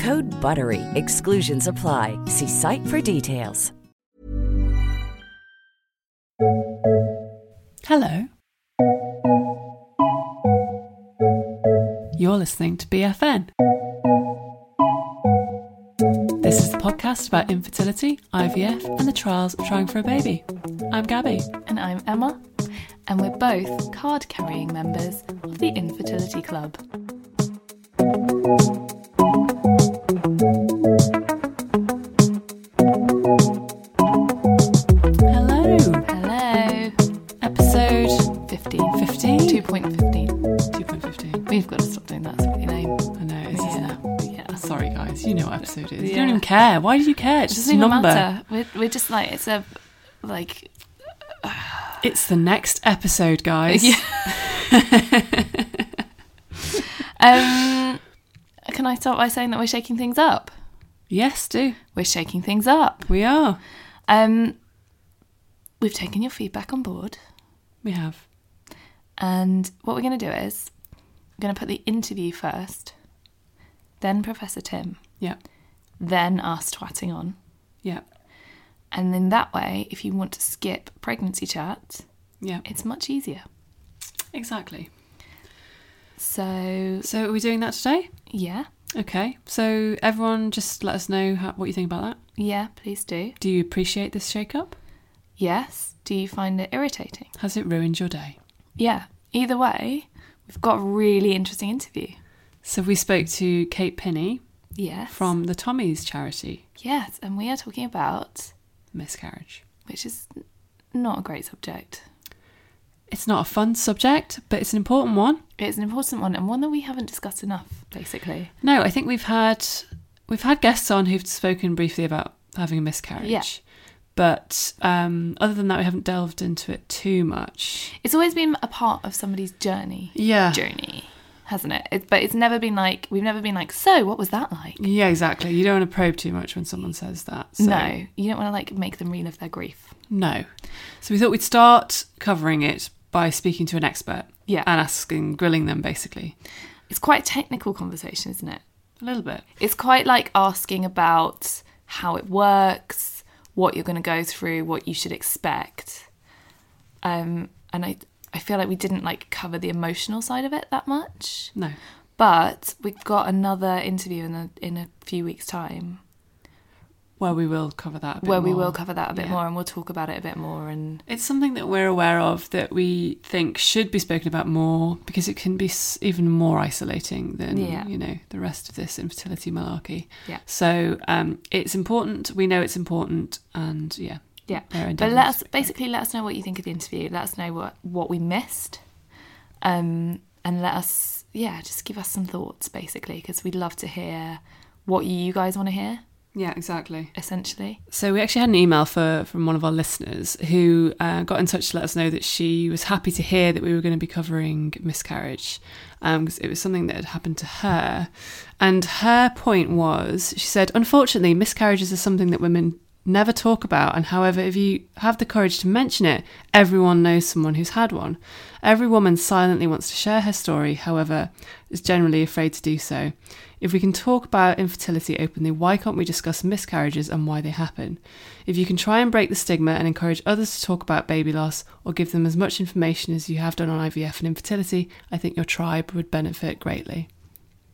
Code BUTTERY. Exclusions apply. See site for details. Hello. You're listening to BFN. This is the podcast about infertility, IVF, and the trials of trying for a baby. I'm Gabby. And I'm Emma, and we're both card carrying members of the Infertility Club. We've got to stop doing that silly name. I know, it's isn't? Yeah. Sorry, guys. You know what episode it is. You don't even care. Why do you care? It It's just doesn't a even number. matter. We're, we're just like, it's a, like, It's the next episode, guys. Yeah. um, can I start by saying that we're shaking things up? yes, do. We're shaking things up. We are. Um, we've taken your feedback on board. We have. And what we're going to do is we're going to put the interview first, then Professor Tim, Yeah. then us twatting on. Yeah. And then that way, if you want to skip pregnancy chat, Yeah. it's much easier. Exactly. So, So are we doing that today? yeah, Okay. So everyone just let us know how, what you think about that. yeah, please do. Do you appreciate this shake-up? Yes. Do you find it irritating? Has it ruined your day? Yeah. Either way, we've got a really interesting interview. So we spoke to Kate Pinney Yes. from the Tommy's charity, Yes, and we are talking about, miscarriage. which is not a great subject. It's not a fun subject, but it's an important one. It's an important one and one that we haven't discussed enough, basically. No, I think we've had we've had guests on who've spoken briefly about having a miscarriage. Yeah. But um, other than that, we haven't delved into it too much. It's always been a part of somebody's journey. Yeah. Journey, hasn't it? it? But it's never been like we've never been like. So, what was that like? Yeah, exactly. You don't want to probe too much when someone says that. So, No, you don't want to like make them relive their grief. No. So we thought we'd start covering it by speaking to an expert. Yeah. And asking, grilling them basically. It's quite a technical conversation, isn't it? A little bit. It's quite like asking about how it works, what you're going to go through, what you should expect. Um, and I, I feel like we didn't like cover the emotional side of it that much. No. But we've got another interview in a in a few weeks' time Where we will cover that a bit where we more. will cover that a bit Yeah. more and we'll talk about it a bit more and It's something that we're aware of that we think should be spoken about more because it can be even more isolating than Yeah. you know the rest of this infertility malarkey. Yeah. So um, it's important. We know it's important, and yeah, yeah. But let us basically let us know what you think of the interview. Let us know what what we missed, um, and let us yeah just give us some thoughts basically because we'd love to hear what you guys want to hear yeah, exactly. essentially. So we actually had an email for from one of our listeners who uh, got in touch to let us know that she was happy to hear that we were going to be covering miscarriage because it was something that had happened to her. And her point was, she said, unfortunately, miscarriages are something that women never talk about. And however, if you have the courage to mention it, everyone knows someone who's had one. Every woman silently wants to share her story, however, is generally afraid to do so. If we can talk about infertility openly, why can't we discuss miscarriages and why they happen? If you can try and break the stigma and encourage others to talk about baby loss or give them as much information as you have done on IVF and infertility, I think your tribe would benefit greatly.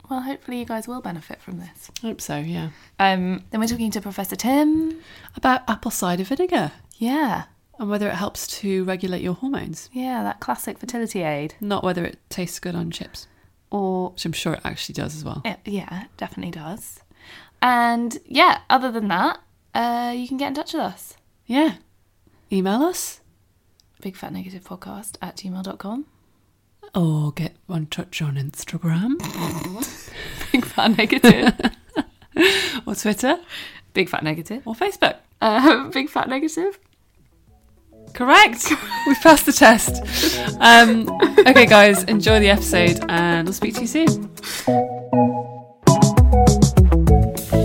Well, hopefully you guys will benefit from this. I hope so, yeah. Um, then we're talking to Professor Tim. About apple cider vinegar Yeah, and whether it helps to regulate your hormones, yeah, that classic fertility aid. not whether it tastes good on chips, Or which I'm sure it actually does as well. yeah, yeah, definitely does. And yeah, other than that, uh, you can get in touch with us. Yeah. Email us Big Fat Negative Podcast at gmail.com. or get one touch on Instagram Big Fat Negative. or Twitter Big Fat Negative. or Facebook. Uh, Big Fat Negative. Correct. We've passed the test. Um, okay, guys, enjoy the episode and I'll speak to you soon.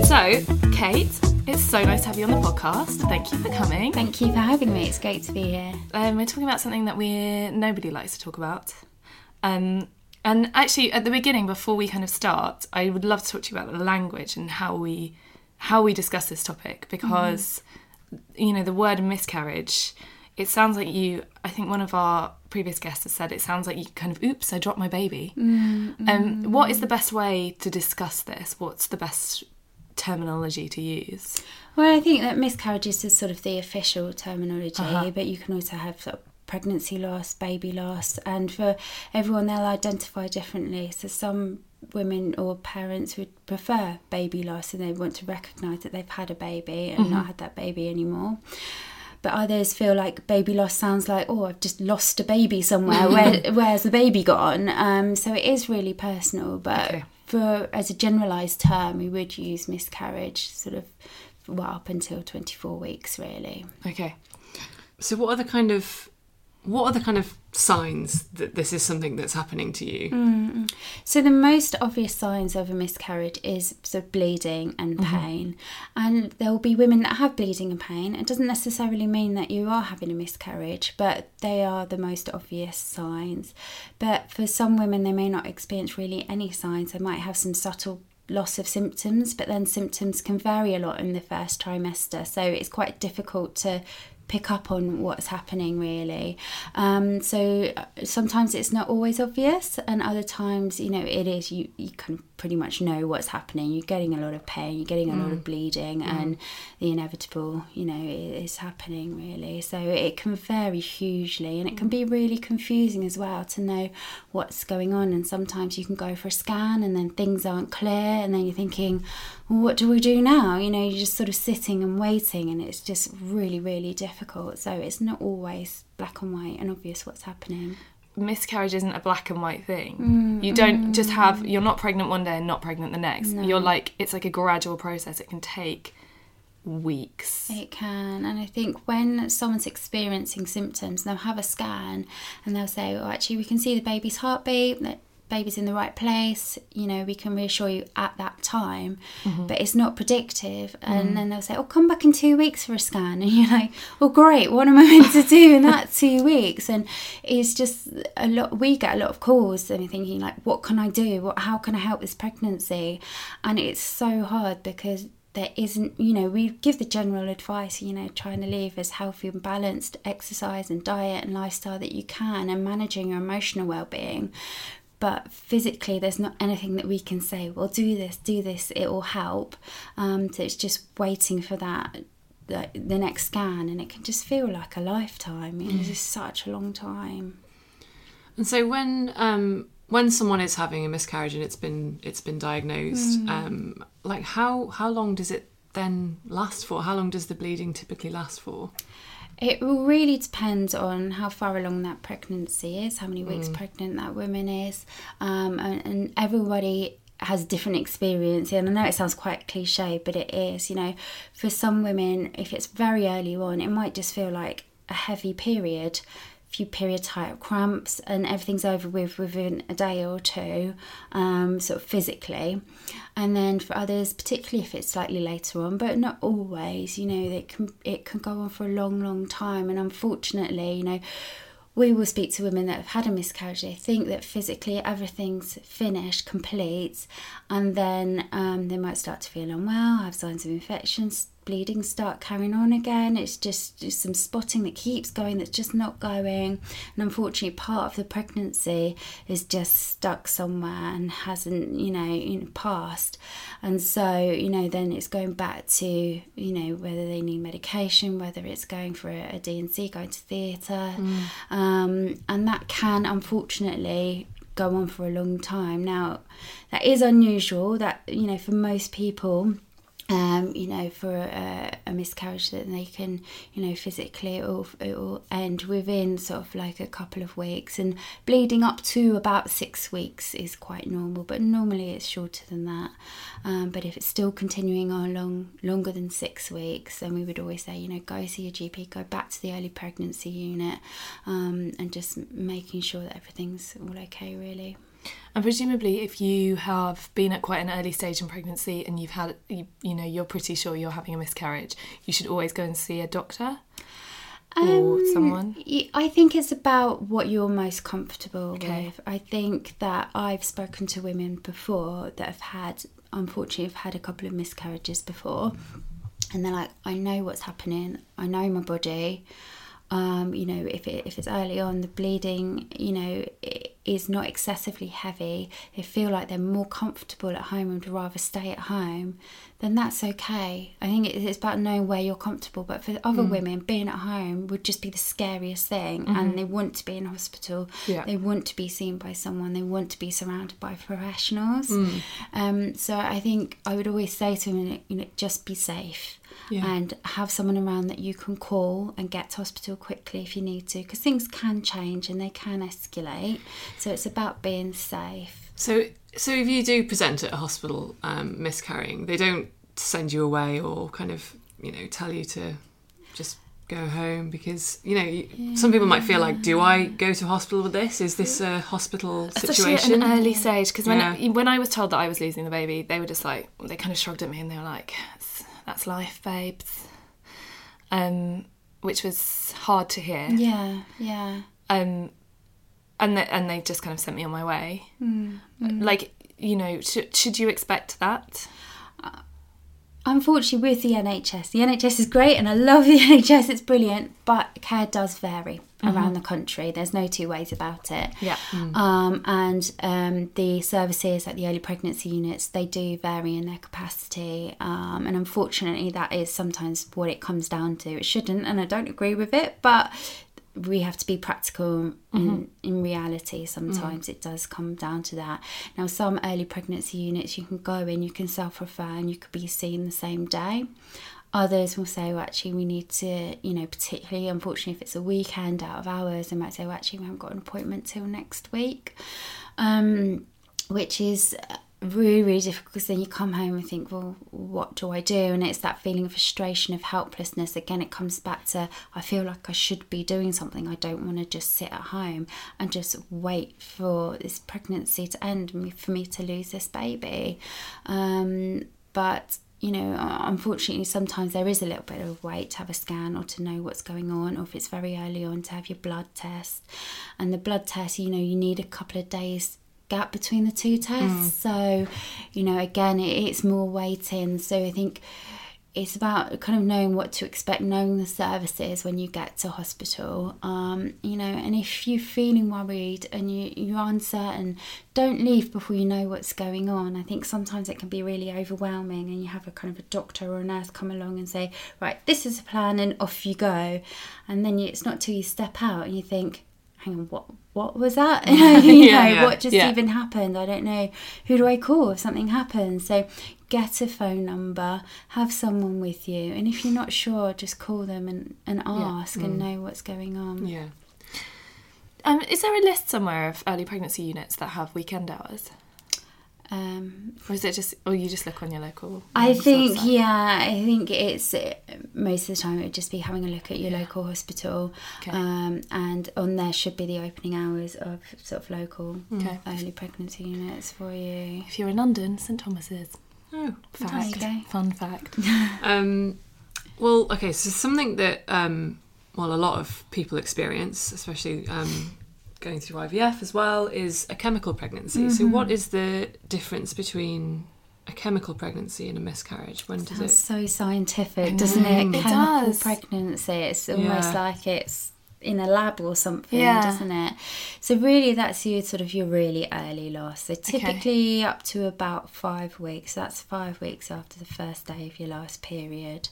So, Kate, it's so nice to have you on the podcast. Thank you for coming. Thank you for having me. It's great to be here. Um, we're talking about something that we nobody likes to talk about. Um, and actually, at the beginning, before we kind of start, I would love to talk to you about the language and how we how we discuss this topic because you know the word miscarriage. It sounds like you. I think one of our previous guests has said it sounds like you kind of oops, I dropped my baby. Um, what is the best way to discuss this? What's the best terminology to use? Well, I think that miscarriages is sort of the official terminology, Uh-huh. but you can also have sort of pregnancy loss, baby loss, and for everyone they'll identify differently. So some women or parents would prefer baby loss and they want to recognise that they've had a baby and not had that baby anymore. But others feel like baby loss sounds like, oh, I've just lost a baby somewhere. Where, where's the baby gone? Um, so it is really personal. But Okay. for as a generalised term, we would use miscarriage sort of well up until 24 weeks, really. Okay. So, what are the kind of what are the kind of signs that this is something that's happening to you? Mm. So the most obvious signs of a miscarriage is sort of bleeding and mm-hmm. pain, and there will be women that have bleeding and pain. It doesn't necessarily mean that you are having a miscarriage, but they are the most obvious signs. But for some women, they may not experience really any signs. They might have some subtle loss of symptoms, but then symptoms can vary a lot in the first trimester, so it's quite difficult to pick up on what's happening really. Um, so uh, sometimes it's not always obvious and other times you know it is you you can pretty much know what's happening. You're getting a lot of pain you're getting a lot of bleeding and the inevitable you know is happening really. So it can vary hugely and it can be really confusing as well to know what's going on. And sometimes you can go for a scan and then things aren't clear and then you're thinking what do we do now you know you're just sort of sitting and waiting and it's just really really difficult so it's not always black and white and obvious what's happening miscarriage isn't a black and white thing. Mm, you don't just mm. have you're not pregnant one day and not pregnant the next. You're like it's like a gradual process. It can take weeks. It can, and I think when someone's experiencing symptoms, they'll have a scan and they'll say, "Oh, actually, we can see the baby's heartbeat. Baby's in the right place. You know, we can reassure you at that time, mm-hmm. but it's not predictive." And mm-hmm. then they'll say, "Oh, come back in two weeks for a scan," and you're like, "Oh, great. What am I meant to do in that two weeks?" And it's just a lot. We get a lot of calls and thinking like, "What can I do? What? How can I help this pregnancy?" And it's so hard because there isn't, you know, we give the general advice, you know, trying to live as healthy and balanced exercise and diet and lifestyle that you can and managing your emotional well being. But physically, there's not anything that we can say, well, do this, do this, it will help. Um, so it's just waiting for that, the, the next scan, and it can just feel like a lifetime. You It's just such a long time. And so when um, when someone is having a miscarriage and it's been it's been diagnosed, um, like how how long does it then last for? How long does the bleeding typically last for? It will really depend on how far along that pregnancy is, how many weeks pregnant that woman is, um, and, and everybody has different experience. And I know it sounds quite cliche, but it is. You know, for some women, if it's very early on, it might just feel like a heavy period, few period type cramps, and everything's over with within a day or two, um, sort of physically. And then for others, particularly if it's slightly later on, but not always, you know, it can it can go on for a long, long time. And unfortunately, you know, we will speak to women that have had a miscarriage. They think that physically everything's finished, complete, and then um, they might start to feel unwell, have signs of infections, bleeding start carrying on again. It's just, just some spotting that keeps going that's just not going. And unfortunately, part of the pregnancy is just stuck somewhere and hasn't, you know, you know, passed. And so, you know, then it's going back to, you know, whether they need medication, whether it's going for a, a D&C, going to theatre. Um, and that can, unfortunately, go on for a long time. Now, that is unusual. That you know, for most people, um, you know, for a, a miscarriage, that they can, you know, physically it will, it will end within sort of like a couple of weeks, and bleeding up to about six weeks is quite normal. But normally it's shorter than that. Um, but if it's still continuing on long longer than six weeks, then we would always say, you know, go see your GP, go back to the early pregnancy unit, um, and just making sure that everything's all okay, really. And presumably, if you have been at quite an early stage in pregnancy and you've had, you, you know, you're pretty sure you're having a miscarriage, you should always go and see a doctor or Um, someone. I think it's about what you're most comfortable Okay. with. I think that I've spoken to women before that have had, unfortunately, have had a couple of miscarriages before, and they're like, I know what's happening. I know my body. Um, you know, if it, if it's early on, the bleeding, you know, is not excessively heavy. They feel like they're more comfortable at home and would rather stay at home. Then that's okay. I think it's about knowing where you're comfortable. But for other mm. women, being at home would just be the scariest thing, and mm-hmm. they want to be in hospital. Yeah. They want to be seen by someone. They want to be surrounded by professionals. Mm. Um, so I think I would always say to them, you know, just be safe Yeah. and have someone around that you can call and get to hospital quickly if you need to because things can change and they can escalate so it's about being safe So, so if you do present at a hospital um, miscarrying, they don't send you away or kind of, you know, tell you to just go home because you know you, some people might feel like, do I go to hospital with this? Is this a hospital situation Especially situation? at an early stage, because when Yeah. when I was told that I was losing the baby, they were just like they kind of shrugged at me and they were like, "That's- "That's life, babes," um, which was hard to hear. yeah yeah Um, and th- and they just kind of sent me on my way. Like you know, should should you expect that? unfortunately with the nhs the nhs is great and i love the nhs it's brilliant but care does vary around the country there's no two ways about it Yeah. um, and um, the services at the early pregnancy units they do vary in their capacity um, and unfortunately that is sometimes what it comes down to it shouldn't and i don't agree with it but we have to be practical in, in reality sometimes. It does come down to that. Now some early pregnancy units you can go in you can self-refer and you could be seen the same day. Others will say well actually we need to you know particularly unfortunately if it's a weekend out of hours they might say well actually we haven't got an appointment till next week um, which is really really difficult because then you come home and think well what do i do? And it's that feeling of frustration of helplessness. Again it comes back to i feel like i should be doing something. I don't want to just sit at home and just wait for this pregnancy to end for me to lose this baby. Um, but you know, unfortunately, sometimes there is a little bit of wait to have a scan or to know what's going on, or if it's very early on, to have your blood test. And the blood test, you know, you need a couple of days gap between the two tests. So, you know, again, it, it's more waiting. So I think it's about kind of knowing what to expect, knowing the services when you get to hospital. Um, you know, and if you're feeling worried and you, you're uncertain, don't leave before you know what's going on. I think sometimes it can be really overwhelming, and you have a kind of a doctor or a nurse come along and say, Right, this is a plan, and off you go. And then you, it's not till you step out and you think, Hang on, what what was that? you know, Yeah, yeah, what just yeah. even happened? I don't know. Who do I call if something happens? So get a phone number, have someone with you, and if you're not sure, just call them and, and ask and know what's going on. yeah. Um, is there a list somewhere of early pregnancy units that have weekend hours, Um, or is it just, or you just look on your local? I think, website? yeah, I think it's most of the time it would just be having a look at your local hospital, Okay. um, and on there should be the opening hours of sort of local Okay. early pregnancy units for you. If you're in London, St Thomas's. Oh, Fact. There you go. Fun fact. Um, well, okay, so something that um, well a lot of people experience, especially um, going through IVF as well, is a chemical pregnancy. So, what is the difference between a chemical pregnancy and a miscarriage? When does it? Sounds so scientific, doesn't it? It Chemical does. pregnancy. It's almost Yeah. like it's in a lab or something, Yeah. doesn't it? So really, that's your sort of your really early loss. So typically up to about five weeks. That's five weeks after the first day of your last period,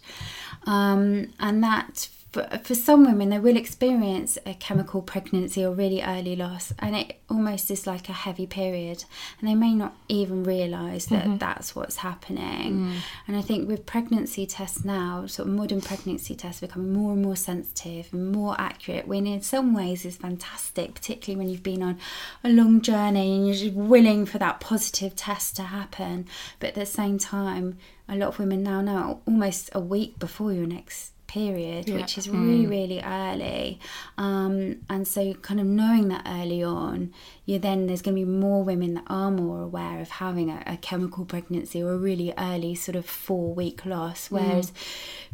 um, and that. For, for some women, they will experience a chemical pregnancy or really early loss, and it almost is like a heavy period, and they may not even realise that mm-hmm. that's what's happening. Mm. And I think with pregnancy tests now, sort of modern pregnancy tests becoming more and more sensitive and more accurate, when in some ways is fantastic, particularly when you've been on a long journey and you're just willing for that positive test to happen. But at the same time, a lot of women now know almost a week before your next period, which is really, really early. Um, and so, kind of knowing that early on, you then there's going to be more women that are more aware of having a, a chemical pregnancy or a really early sort of four week loss. Whereas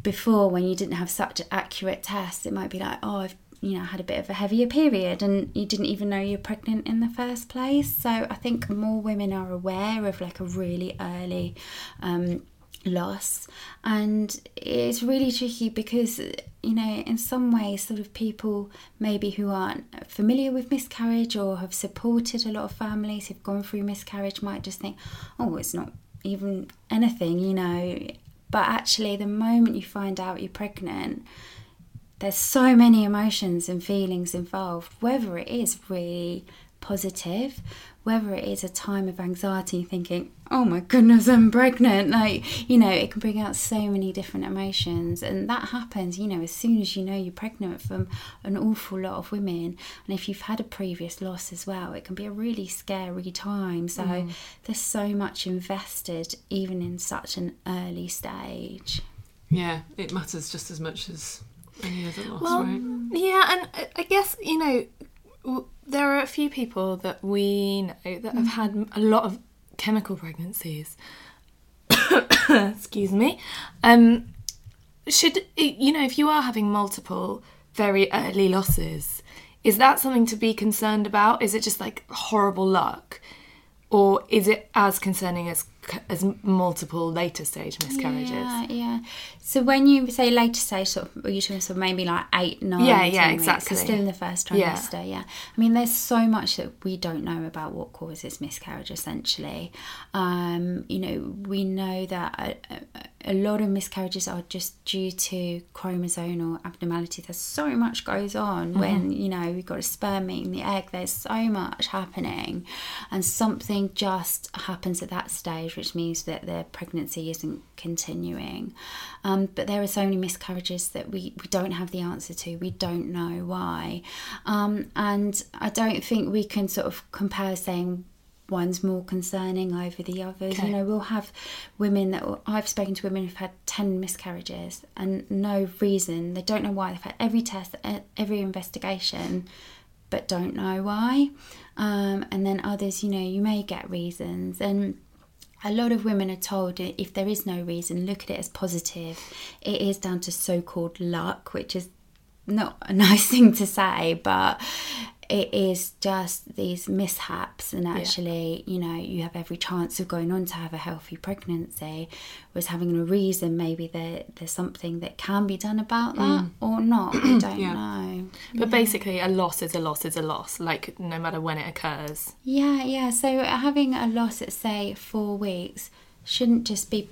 before, when you didn't have such accurate tests, it might be like, oh, I've you know had a bit of a heavier period and you didn't even know you're pregnant in the first place so i think more women are aware of like a really early um, loss. And it's really tricky because you know in some ways sort of people maybe who aren't familiar with miscarriage or have supported a lot of families who've gone through miscarriage might just think oh it's not even anything you know. But actually the moment you find out you're pregnant there's so many emotions and feelings involved, whether it is really positive, whether it is a time of anxiety, thinking, oh my goodness, I'm pregnant. Like, you know, it can bring out so many different emotions. And that happens, you know, as soon as you know you're pregnant from an awful lot of women. And if you've had a previous loss as well, it can be a really scary time. So mm. there's so much invested, even in such an early stage. Yeah, it matters just as much as any other loss, Well, right? yeah, and I- guess you know there are a few people that we know that have had a lot of chemical pregnancies. Excuse me. Um, should you know if you are having multiple very early losses, is that something to be concerned about? Is it just like horrible luck, or is it as concerning as as multiple later stage miscarriages? Yeah, yeah. So when you say later stage, sort of, are you talking sort of maybe like eight, nine? Yeah, yeah, 10 weeks? exactly. Still in the first Yeah. trimester, yeah. I mean, there's so much that we don't know about what causes miscarriage. Essentially, um, you know, we know that a, a, a lot of miscarriages are just due to chromosomal abnormality. There's so much goes on Mm-hmm. when you know we've got a sperm meeting the egg. There's so much happening, and something just happens at that stage, which means that the pregnancy isn't continuing. Um, but there are so many miscarriages that we, we don't have the answer to. We don't know why. Um, and I don't think we can sort of compare saying one's more concerning over the others. Okay. You know, we'll have women that I've spoken to women who've had 10 miscarriages and no reason. They don't know why. They've had every test, every investigation, but don't know why. Um, and then others, you know, you may get reasons. And a lot of women are told if there is no reason, look at it as positive. It is down to so called luck, which is not a nice thing to say, but it is just these mishaps and actually you know you have every chance of going on to have a healthy pregnancy was having a reason maybe there, there's something that can be done about that mm. or not we don't Yeah. know But basically, a loss is a loss is a loss, like no matter when it occurs. Yeah, yeah. So uh, having a loss at say four weeks shouldn't just be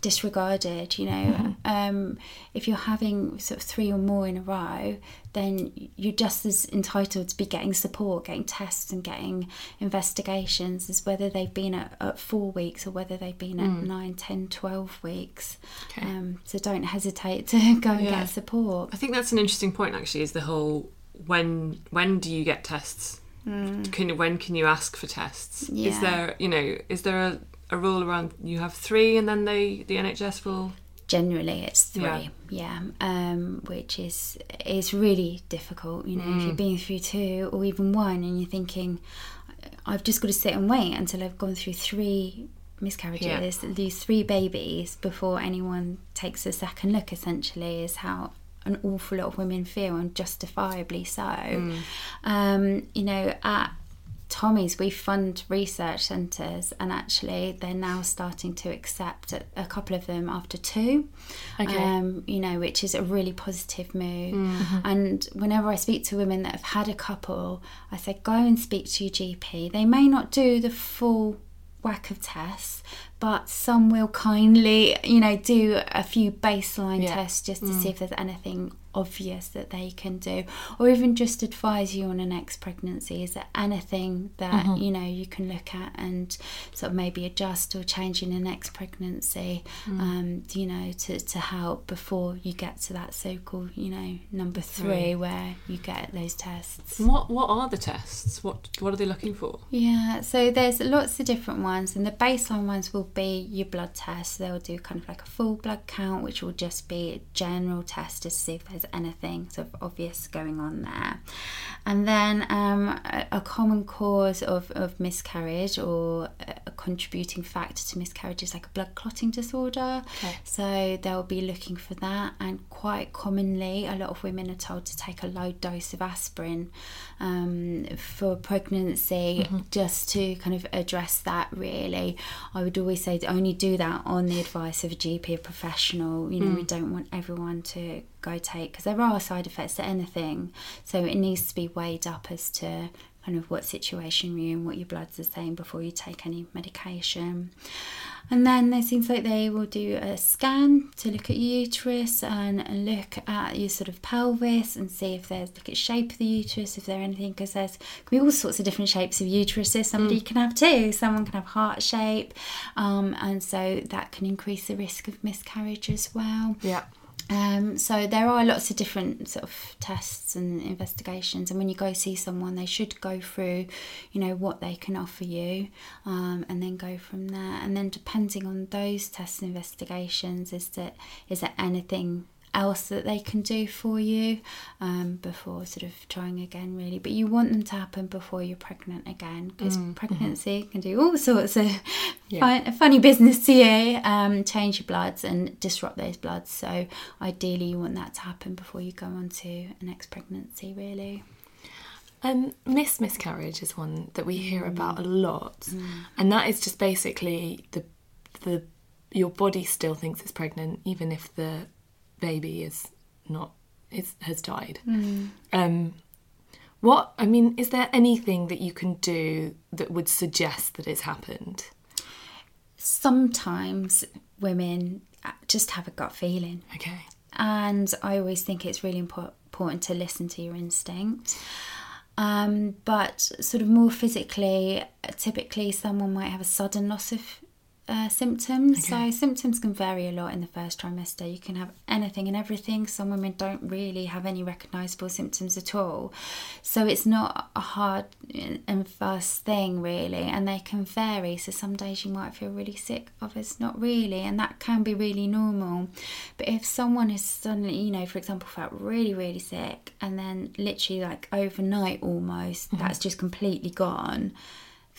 disregarded. You know, um, if you're having sort of three or more in a row, then you're just as entitled to be getting support, getting tests, and getting investigations as whether they've been at, at four weeks or whether they've been at nine, ten, twelve weeks. Okay. Um, so don't hesitate to go and Yeah. get support. I think that's an interesting point. Actually, is the whole when when do you get tests? Can when can you ask for tests? Is there you know is there a, a rule around you have three and then they the NHS will generally it's three Yeah. yeah, um which is is really difficult you know if you've been through two or even one and you're thinking i've just got to sit and wait until i've gone through three miscarriages these three babies before anyone takes a second look essentially is how an awful lot of women feel and justifiably so. Um you know at Tommy's, we fund research centres, and actually they're now starting to accept a, a couple of them after two. Okay. Um, you know, which is a really positive move. Mm. Mm-hmm. And whenever I speak to women that have had a couple, I say go and speak to your GP. They may not do the full whack of tests, but some will kindly, you know, do a few baseline Yeah. tests just to mm. see if there's anything obvious that they can do, or even just advise you on a next pregnancy. Is there anything that you know you can look at and sort of maybe adjust or change in the next pregnancy, um, you know, to, to help before you get to that so-called, you know, number three where you get those tests. What what are the tests? What what are they looking for? Yeah, so there's lots of different ones, and the baseline ones will be your blood tests. They'll do kind of like a full blood count, which will just be a general test to see if there's anything sort of obvious going on there. And then um, a, a common cause of, of miscarriage or a contributing factor to miscarriage is like a blood clotting disorder. Okay. So they'll be looking for that, and quite commonly, a lot of women are told to take a low dose of aspirin um, for pregnancy just to kind of address that. Really, I would always say to only do that on the advice of a GP, a professional. You know, we don't want everyone to go take because there are side effects to anything, so it needs to be weighed up as to kind of what situation you're in, what your bloods are saying before you take any medication. And then there seems like they will do a scan to look at your uterus and, look at your sort of pelvis and see if there's look at shape of the uterus, if there anything, because there's can be all sorts of different shapes of uteruses. Somebody can have two, someone can have heart shape, um, and so that can increase the risk of miscarriage as well. Yeah. Um, so there are lots of different sort of tests and investigations, and when you go see someone, they should go through, you know, what they can offer you, um, and then go from there. And then depending on those tests and investigations, is that is there anything else that they can do for you um, before sort of trying again, really? But you want them to happen before you're pregnant again, because pregnancy can do all sorts of fun, funny business to you, um, change your bloods and disrupt those bloods. So ideally, you want that to happen before you go on to a next pregnancy, really. Um, missed miscarriage is one that we hear about a lot, and that is just basically the the your body still thinks it's pregnant even if the baby is not is has died. Um, what I mean is there anything that you can do that would suggest that it's happened? Sometimes women uh, just have a gut feeling. Okay. and I always think it's really impor- important to listen to your instinct. Um, but sort of more physically, typically someone might have a sudden loss of uh, symptoms. So symptoms can vary a lot in the first trimester. You can have anything and everything. Some women don't really have any recognisable symptoms at all. So it's not a hard and fast thing really, and they can vary. So some days you might feel really sick, others not really, and that can be really normal. But if someone is suddenly, you know, for example, felt really really sick, and then literally like overnight almost, that's just completely gone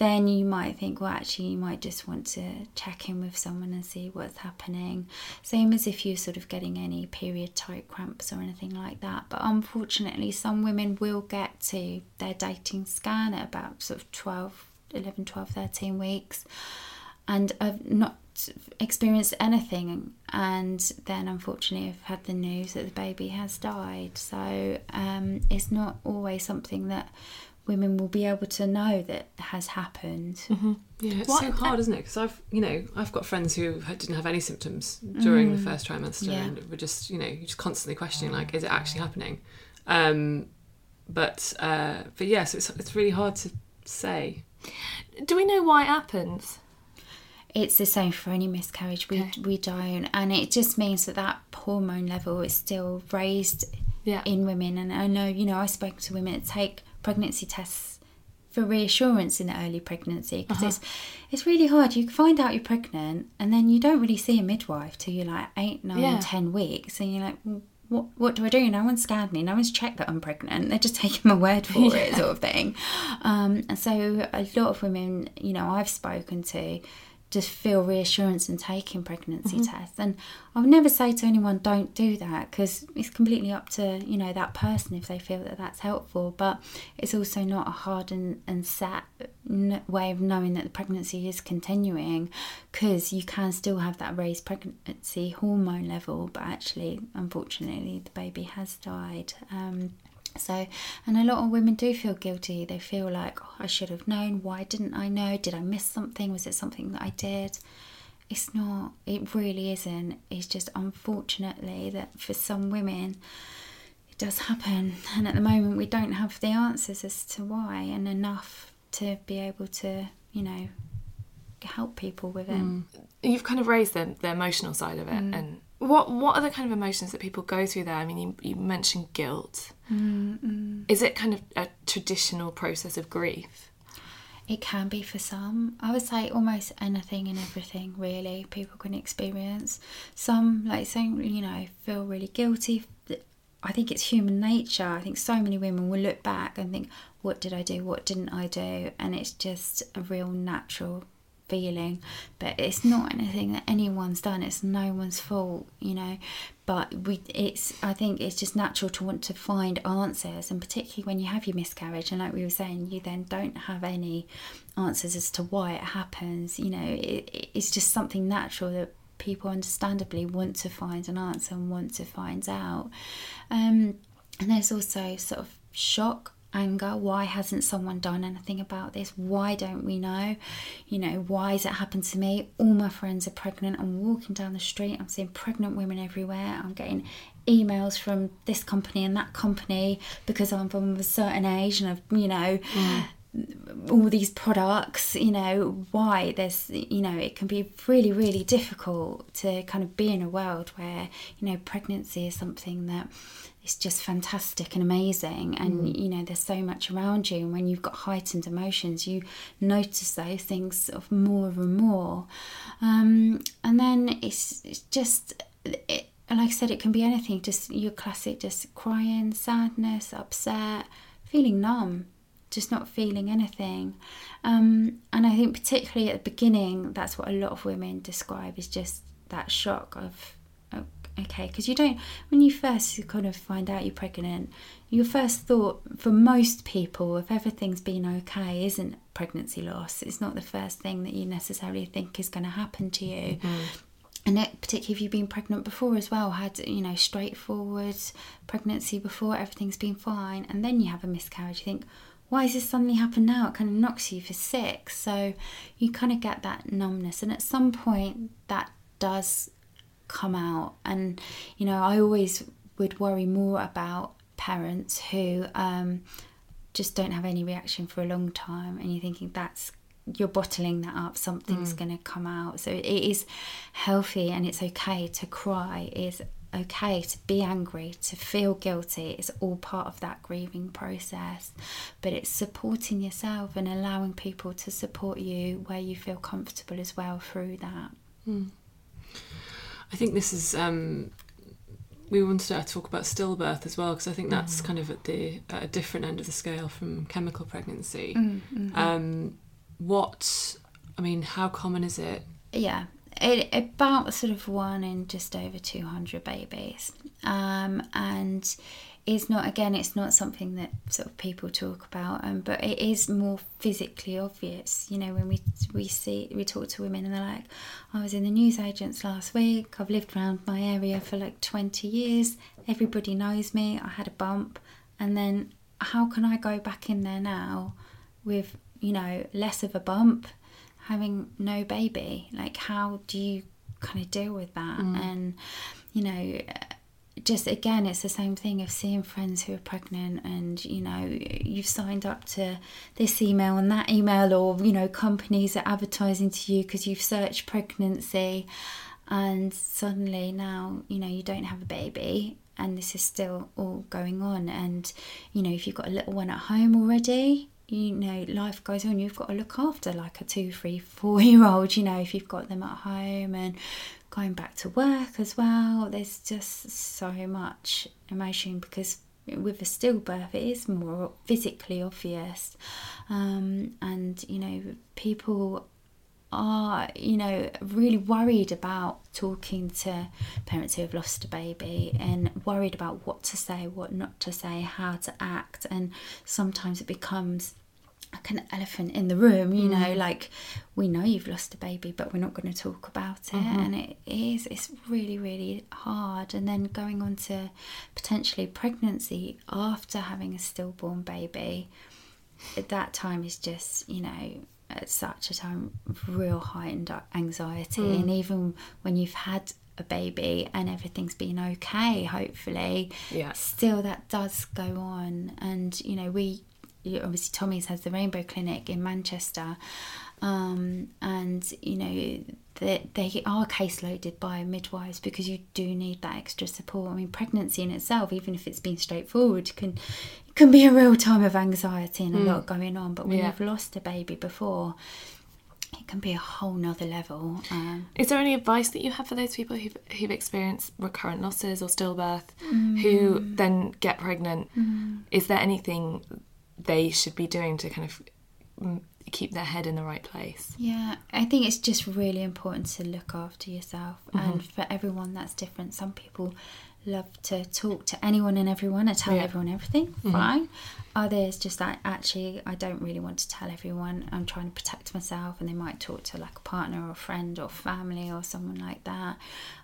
then you might think, well, actually, you might just want to check in with someone and see what's happening. Same as if you're sort of getting any period type cramps or anything like that. But unfortunately, some women will get to their dating scan at about sort of 12, 11, 12, 13 weeks and I've not experienced anything and then unfortunately I've had the news that the baby has died so um, it's not always something that women will be able to know that has happened Yeah, it's What- so hard, isn't it? Because I've, you know, I've got friends who didn't have any symptoms during the first trimester, Yeah. and were just, you know, you're just constantly questioning, like, is it actually happening? Um, but, uh, but yeah, so it's it's really hard to say. Do we know why it happens? it's the same for any miscarriage we, Okay. we don't and it just means that that hormone level is still raised Yeah. in women and i know you know I spoke to women that take pregnancy tests for reassurance in the early pregnancy because it's it's really hard you find out you're pregnant and then you don't really see a midwife till you're like eight nine Yeah. ten weeks and you're like well, what, what do I do? No one's scanned me. No one's checked that I'm pregnant. They're just taking my word for it, sort of thing. Um, and so a lot of women, you know, I've spoken to, just feel reassurance in taking pregnancy tests. And I would never say to anyone, don't do that, because it's completely up to you know that person if they feel that that's helpful. But it's also not a hard and, and set n- way of knowing that the pregnancy is continuing, because you can still have that raised pregnancy hormone level, but actually, unfortunately, the baby has died. Um, so, and a lot of women do feel guilty. They feel like, oh, I should have known. Why didn't I know? Did I miss something? Was it something that I did? It's not, it really isn't. It's just unfortunately that for some women, it does happen. And at the moment, we don't have the answers as to why and enough to be able to, you know, help people with it. Mm. You've kind of raised the, the emotional side of it, mm. and what what are the kind of emotions that people go through there? I mean, you, you mentioned guilt. Mm, mm. Is it kind of a traditional process of grief? It can be for some. I would say almost anything and everything, really, people can experience. Some, like saying, you know, feel really guilty. I think it's human nature. I think so many women will look back and think, what did I do? What didn't I do? And it's just a real natural feeling. But it's not anything that anyone's done. It's no one's fault, you know. But we, it's. I think it's just natural to want to find answers, and particularly when you have your miscarriage, and like we were saying, you then don't have any answers as to why it happens. You know, it, it's just something natural that people understandably want to find an answer and want to find out. Um, and there's also sort of shock, anger. Why hasn't someone done anything about this? Why don't we know? You know, why has it happened to me? All my friends are pregnant. I'm walking down the street, I'm seeing pregnant women everywhere. I'm getting emails from this company and that company because I'm from a certain age and I've, you know, mm. All these products you know why there's you know it can be really really difficult to kind of be in a world where you know pregnancy is something that is just fantastic and amazing. And you know there's so much around you. And when you've got heightened emotions you notice those things sort of more and more. Um, and then it's, it's just it, like I said it can be anything. Just your classic just crying sadness upset feeling numb just not feeling anything. Um, and I think, particularly at the beginning, that's what a lot of women describe is just that shock of, oh, okay, because you don't, when you first kind of find out you're pregnant, your first thought for most people, if everything's been okay, isn't pregnancy loss. It's not the first thing that you necessarily think is going to happen to you. And it, particularly if you've been pregnant before as well, had you know straightforward pregnancy before, everything's been fine, and then you have a miscarriage. You think, why has this suddenly happened now? It kind of knocks you for six. So you kind of get that numbness. And at some point, that does come out. And, you know, I always would worry more about parents who um, just don't have any reaction for a long time. And you're thinking that's you're bottling that up something's going to come out so it is healthy and it's okay to cry it's okay to be angry, to feel guilty. It's all part of that grieving process. But it's supporting yourself and allowing people to support you where you feel comfortable as well through that. I think this is. Um, we wanted to talk about stillbirth as well because I think that's kind of at the at a different end of the scale from chemical pregnancy. Um, what I mean, how common is it? Yeah, it, about sort of one in just over 200 babies. Um, and it's not, again, it's not something that sort of people talk about, um, but it is more physically obvious. You know, when we we see, we talk to women and they're like, I was in the newsagents last week, I've lived around my area for like 20 years, everybody knows me, I had a bump, and then how can I go back in there now with, you know, less of a bump? Having no baby like how do you kind of deal with that? Mm. And you know just again it's the same thing of seeing friends who are pregnant and you know you've signed up to this email and that email or you know companies are advertising to you because you've searched pregnancy and suddenly now you know you don't have a baby and this is still all going on. And you know if you've got a little one at home already you know life goes on you've got to look after like a two three four year old you know if you've got them at home and going back to work as well there's just so much emotion because with a stillbirth it is more physically obvious um, and you know people are, you know, really worried about talking to parents who have lost a baby and worried about what to say, what not to say, how to act. And sometimes it becomes like an elephant in the room, you know, mm. like we know you've lost a baby, but we're not going to talk about it. Mm-hmm. And it is, it's really, really hard. And then going on to potentially pregnancy after having a stillborn baby, at that time is just, you know, at such a time of real heightened anxiety. Mm. And even when you've had a baby and everything's been okay, hopefully, Yeah. still that does go on. And, you know, we, obviously Tommy's has the Rainbow Clinic in Manchester. Um, and, you know, they, they are caseloaded by midwives because you do need that extra support. I mean, pregnancy in itself, even if it's been straightforward, can can be a real time of anxiety and a lot going on. But when Yeah. you've lost a baby before, it can be a whole nother level. Um, Is there any advice that you have for those people who've, who've experienced recurrent losses or stillbirth Mm. who then get pregnant? Is there anything they should be doing to kind of mm, keep their head in the right place? Yeah, I think it's just really important to look after yourself, and for everyone that's different. Some people love to talk to anyone and everyone and tell Yeah. everyone everything. Fine. Others just like actually, I don't really want to tell everyone. I'm trying to protect myself, and they might talk to like a partner or a friend or family or someone like that.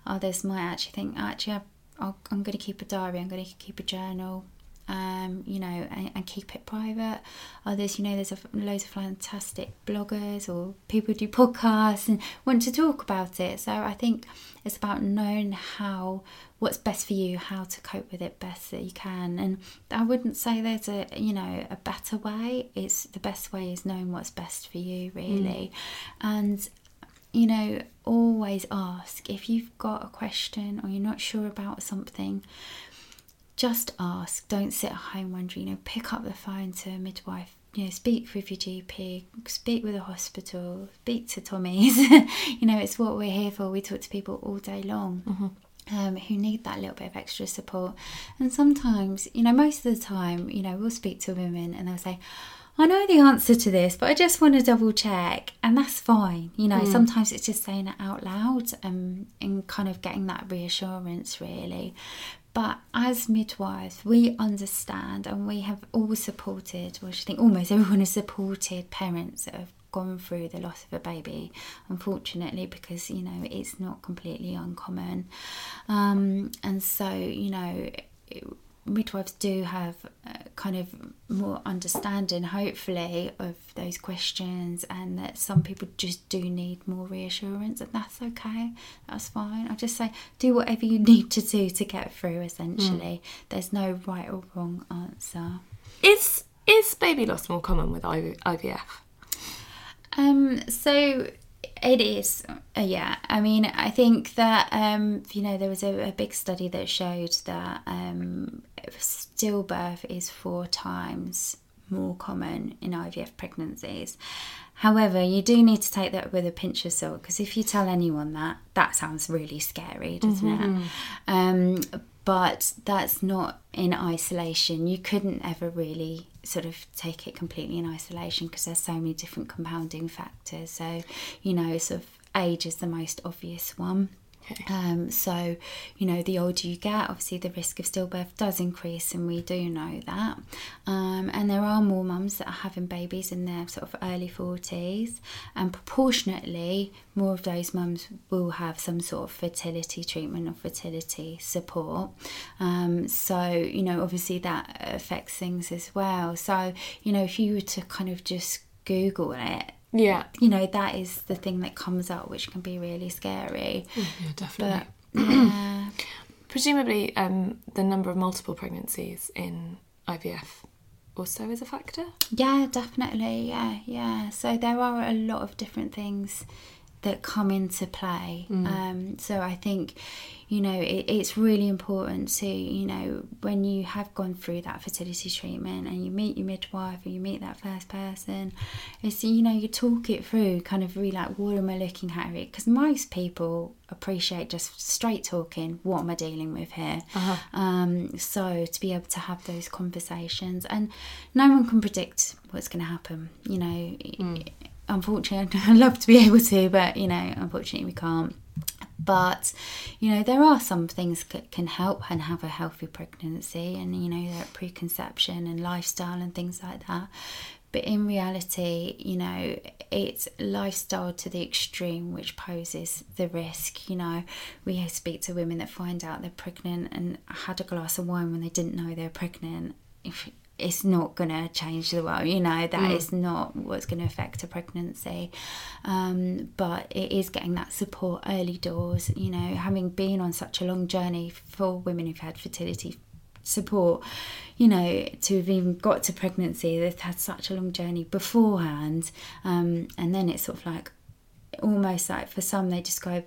Others might actually think, actually, I- I'm going to keep a diary. I'm going to keep a journal um, you know, and, and keep it private. Others, you know, there's a, loads of fantastic bloggers or people who do podcasts and want to talk about it. So I think it's about knowing how what's best for you, how to cope with it best that you can. And I wouldn't say there's a you know a better way. It's the best way is knowing what's best for you, really, and you know, always ask if you've got a question or you're not sure about something. Just ask. Don't sit at home wondering. You know, pick up the phone to a midwife. You know, speak with your GP. Speak with a hospital. Speak to Tommy's. you know, it's what we're here for. We talk to people all day long. Um, who need that little bit of extra support. And sometimes, you know, most of the time, you know, we'll speak to women and they'll say, I know the answer to this, but I just want to double check. And that's fine. You know, sometimes it's just saying it out loud um, and kind of getting that reassurance, really. But as midwives, we understand and we have all supported, well, I think almost everyone has supported parents that have gone through the loss of a baby, unfortunately, because, you know, it's not completely uncommon. Um, and so, you know, it, midwives do have uh, kind of more understanding, hopefully, of those questions, and that some people just do need more reassurance, and that's okay. That's fine. I just say do whatever you need to do to get through. Essentially, there's no right or wrong answer. Is is baby loss more common with IVF? Um, so it is, uh, yeah. I mean, I think that um, you know there was a, a big study that showed that um, stillbirth is four times more common in IVF pregnancies. However, you do need to take that with a pinch of salt because if you tell anyone that, that sounds really scary, doesn't it? Um, but that's not in isolation. You couldn't ever really sort of take it completely in isolation because there's so many different compounding factors. So, you know, sort of age is the most obvious one. Um, so, you know, the older you get, obviously the risk of stillbirth does increase, and we do know that. Um, and there are more mums that are having babies in their sort of early 40s, and proportionately, more of those mums will have some sort of fertility treatment or fertility support. Um, so, you know, obviously that affects things as well. So, you know, if you were to kind of just Google it, Yeah. you know that is the thing that comes up which can be really scary Yeah, definitely. but yeah Presumably, um, the number of multiple pregnancies in IVF also is a factor. yeah definitely yeah yeah so there are a lot of different things that come into play. Um, so i think you know it, it's really important to you know when you have gone through that fertility treatment and you meet your midwife or you meet that first person it's you know you talk it through kind of really like what am i looking at here? Because most people appreciate just straight talking what am i dealing with here? Um, so to be able to have those conversations and no one can predict what's going to happen you know unfortunately, I'd love to be able to, but you know, unfortunately, we can't. But you know, there are some things that can help and have a healthy pregnancy, and you know, preconception and lifestyle and things like that. But in reality, you know, it's lifestyle to the extreme which poses the risk. You know, we speak to women that find out they're pregnant and had a glass of wine when they didn't know they were pregnant. If it's not going to change the world, you know, that mm. is not what's going to affect a pregnancy. Um, but it is getting that support early doors, you know, having been on such a long journey for women who've had fertility support, you know, to have even got to pregnancy, they've had such a long journey beforehand. Um, and then it's sort of like almost like for some, they describe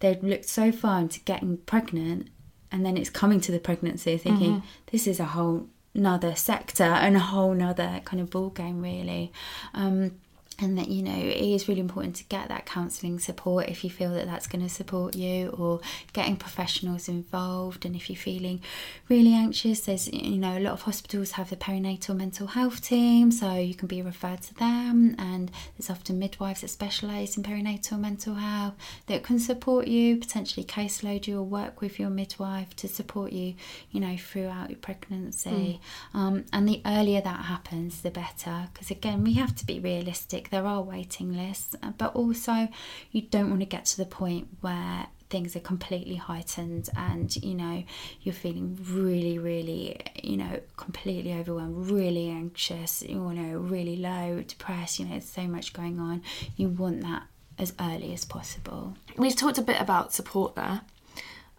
they've looked so far into getting pregnant and then it's coming to the pregnancy thinking mm-hmm. this is a whole another sector and a whole nother kind of ball game really. Um, and that you know it is really important to get that counselling support if you feel that that's going to support you or getting professionals involved and if you're feeling really anxious there's you know a lot of hospitals have the perinatal mental health team so you can be referred to them and there's often midwives that specialise in perinatal mental health that can support you potentially caseload you or work with your midwife to support you you know throughout your pregnancy mm. um, and the earlier that happens the better because again we have to be realistic there are waiting lists, uh, but also you don't want to get to the point where things are completely heightened and you know you're feeling really really you know completely overwhelmed really anxious you know really low depressed you know there's so much going on. You want that as early as possible. We've talked a bit about support there.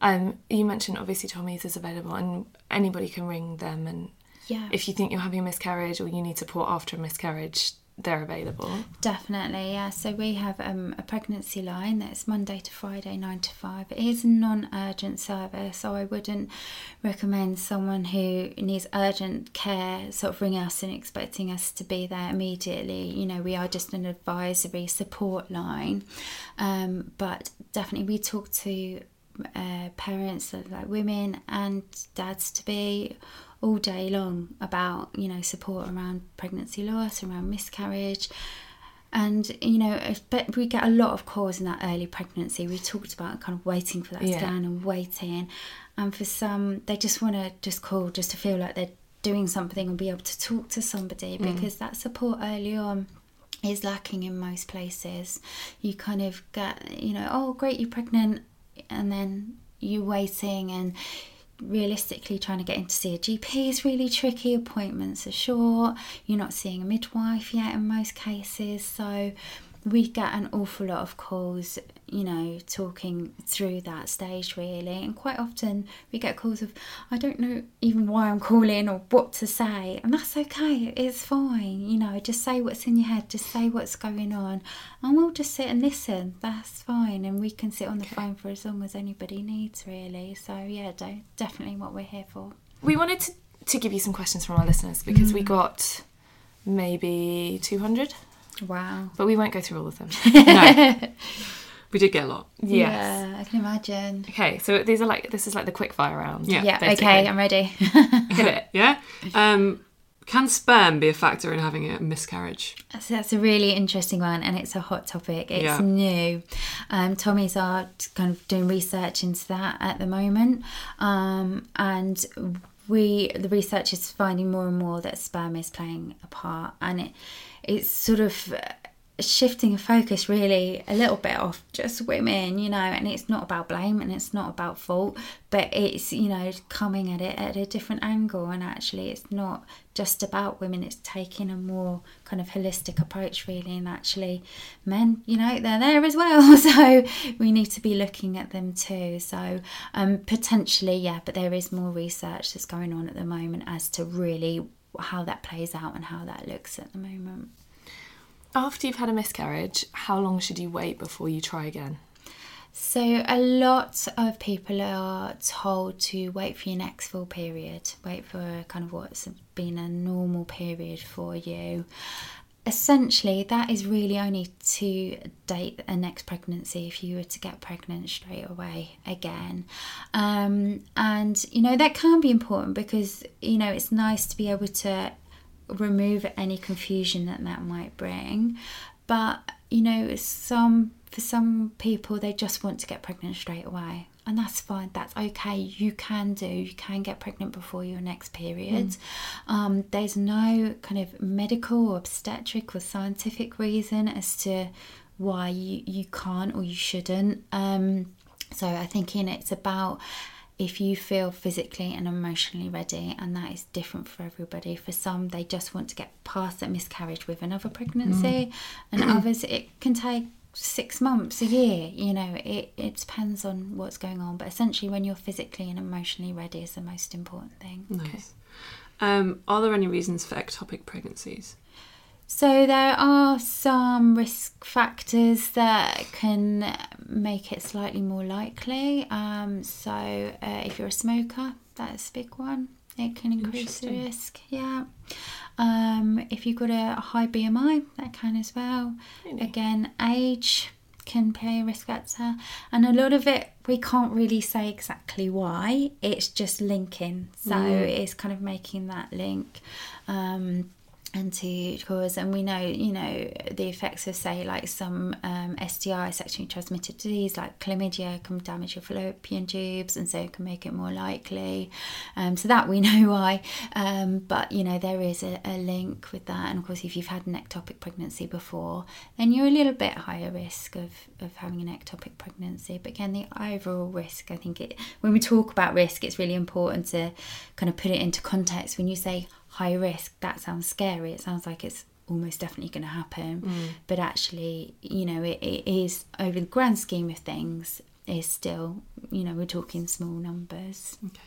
Um, you mentioned obviously Tommy's is available and anybody can ring them and yeah. if you think you're having a miscarriage or you need support after a miscarriage they're available. Definitely, yeah. So we have um, a pregnancy line that's Monday to Friday, 9 to 5. It is a non urgent service, so I wouldn't recommend someone who needs urgent care sort of ring us and expecting us to be there immediately. You know, we are just an advisory support line, um, but definitely we talk to uh, parents, like women and dads to be all day long about you know support around pregnancy loss around miscarriage and you know if, but we get a lot of calls in that early pregnancy we talked about kind of waiting for that yeah. scan and waiting and for some they just want to just call just to feel like they're doing something and be able to talk to somebody mm. because that support early on is lacking in most places you kind of get you know oh great you're pregnant and then you waiting and realistically trying to get in to see a GP is really tricky. Appointments are short. You're not seeing a midwife yet in most cases. So we get an awful lot of calls, you know, talking through that stage really. And quite often we get calls of, I don't know even why I'm calling or what to say. And that's okay, it's fine. You know, just say what's in your head, just say what's going on. And we'll just sit and listen. That's fine. And we can sit on the okay. phone for as long as anybody needs really. So, yeah, definitely what we're here for. We wanted to, to give you some questions from our listeners because mm. we got maybe 200 Wow. But we won't go through all of them. no. We did get a lot. Yes. Yeah, I can imagine. Okay, so these are like this is like the quick fire round. Yeah. Yeah. Okay, I'm ready. Hit it. Yeah. Um, can sperm be a factor in having a miscarriage? So that's a really interesting one, and it's a hot topic. It's yeah. new. Um, Tommy's are kind of doing research into that at the moment, um, and we the research is finding more and more that sperm is playing a part, and it it's sort of shifting a focus really a little bit off just women, you know, and it's not about blame and it's not about fault, but it's, you know, coming at it at a different angle. And actually, it's not just about women, it's taking a more kind of holistic approach, really. And actually, men, you know, they're there as well. So we need to be looking at them too. So um, potentially, yeah, but there is more research that's going on at the moment as to really how that plays out and how that looks at the moment. After you've had a miscarriage, how long should you wait before you try again? So, a lot of people are told to wait for your next full period, wait for kind of what's been a normal period for you essentially that is really only to date a next pregnancy if you were to get pregnant straight away again um, and you know that can be important because you know it's nice to be able to remove any confusion that that might bring but you know, some for some people they just want to get pregnant straight away. And that's fine. That's okay. You can do. You can get pregnant before your next period. Mm. Um, there's no kind of medical, or obstetric, or scientific reason as to why you, you can't or you shouldn't. Um, so I think in it's about if you feel physically and emotionally ready, and that is different for everybody. For some, they just want to get past that miscarriage with another pregnancy, and others it can take six months, a year. You know, it it depends on what's going on. But essentially, when you're physically and emotionally ready, is the most important thing. Nice. Um, are there any reasons for ectopic pregnancies? So there are some risk factors that can make it slightly more likely. Um, so uh, if you're a smoker, that's a big one. It can increase the risk. Yeah. Um, if you've got a high BMI, that can as well. Again, age can play a risk factor, and a lot of it we can't really say exactly why. It's just linking, so it's kind of making that link. Um, and to cause and we know you know the effects of say like some um, STI sexually transmitted disease like chlamydia can damage your fallopian tubes and so it can make it more likely. Um, so that we know why. Um, but you know there is a, a link with that. And of course if you've had an ectopic pregnancy before then you're a little bit higher risk of, of having an ectopic pregnancy. But again the overall risk I think it when we talk about risk it's really important to kind of put it into context. When you say high risk that sounds scary. It sounds like it's almost definitely going to happen mm. but actually you know it, it is over the grand scheme of things is still you know we're talking small numbers. Okay.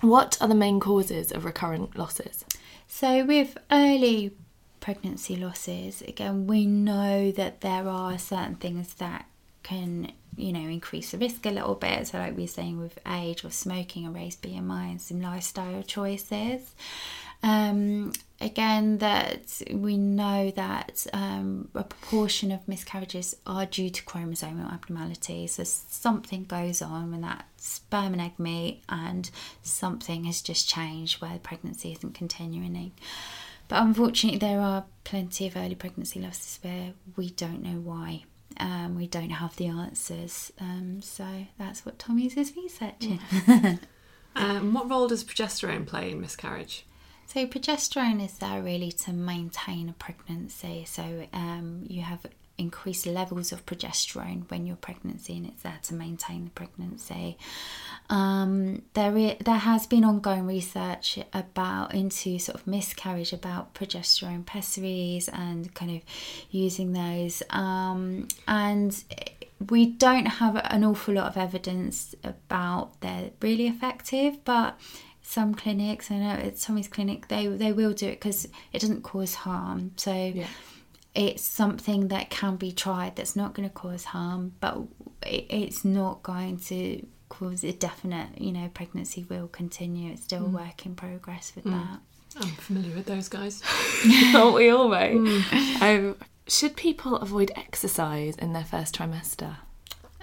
What are the main causes of recurrent losses? so with early pregnancy losses again we know that there are certain things that can you know increase the risk a little bit. So like we were saying with age or smoking or raised bmi and some lifestyle choices um, again that we know that um, a proportion of miscarriages are due to chromosomal abnormalities. So something goes on when that sperm and egg meet and something has just changed where the pregnancy isn't continuing. But unfortunately there are plenty of early pregnancy losses where we don't know why um, we don't have the answers. Um, so that's what Tommy's is researching. Um, what role does progesterone play in miscarriage? So progesterone is there really to maintain a pregnancy. So um, you have increased levels of progesterone when you're pregnancy, and it's there to maintain the pregnancy. Um, there, there has been ongoing research about into sort of miscarriage about progesterone pessaries and kind of using those. Um, and we don't have an awful lot of evidence about they're really effective, but some clinics, I know at Tommy's clinic, they they will do it because it doesn't cause harm. So it's something that can be tried. That's not going to cause harm, but it, it's not going to cause a definite. You know, pregnancy will continue. It's still a mm. work in progress with mm. that. I'm familiar with those guys. Aren't we all, mate? Mm. Um, should people avoid exercise in their first trimester?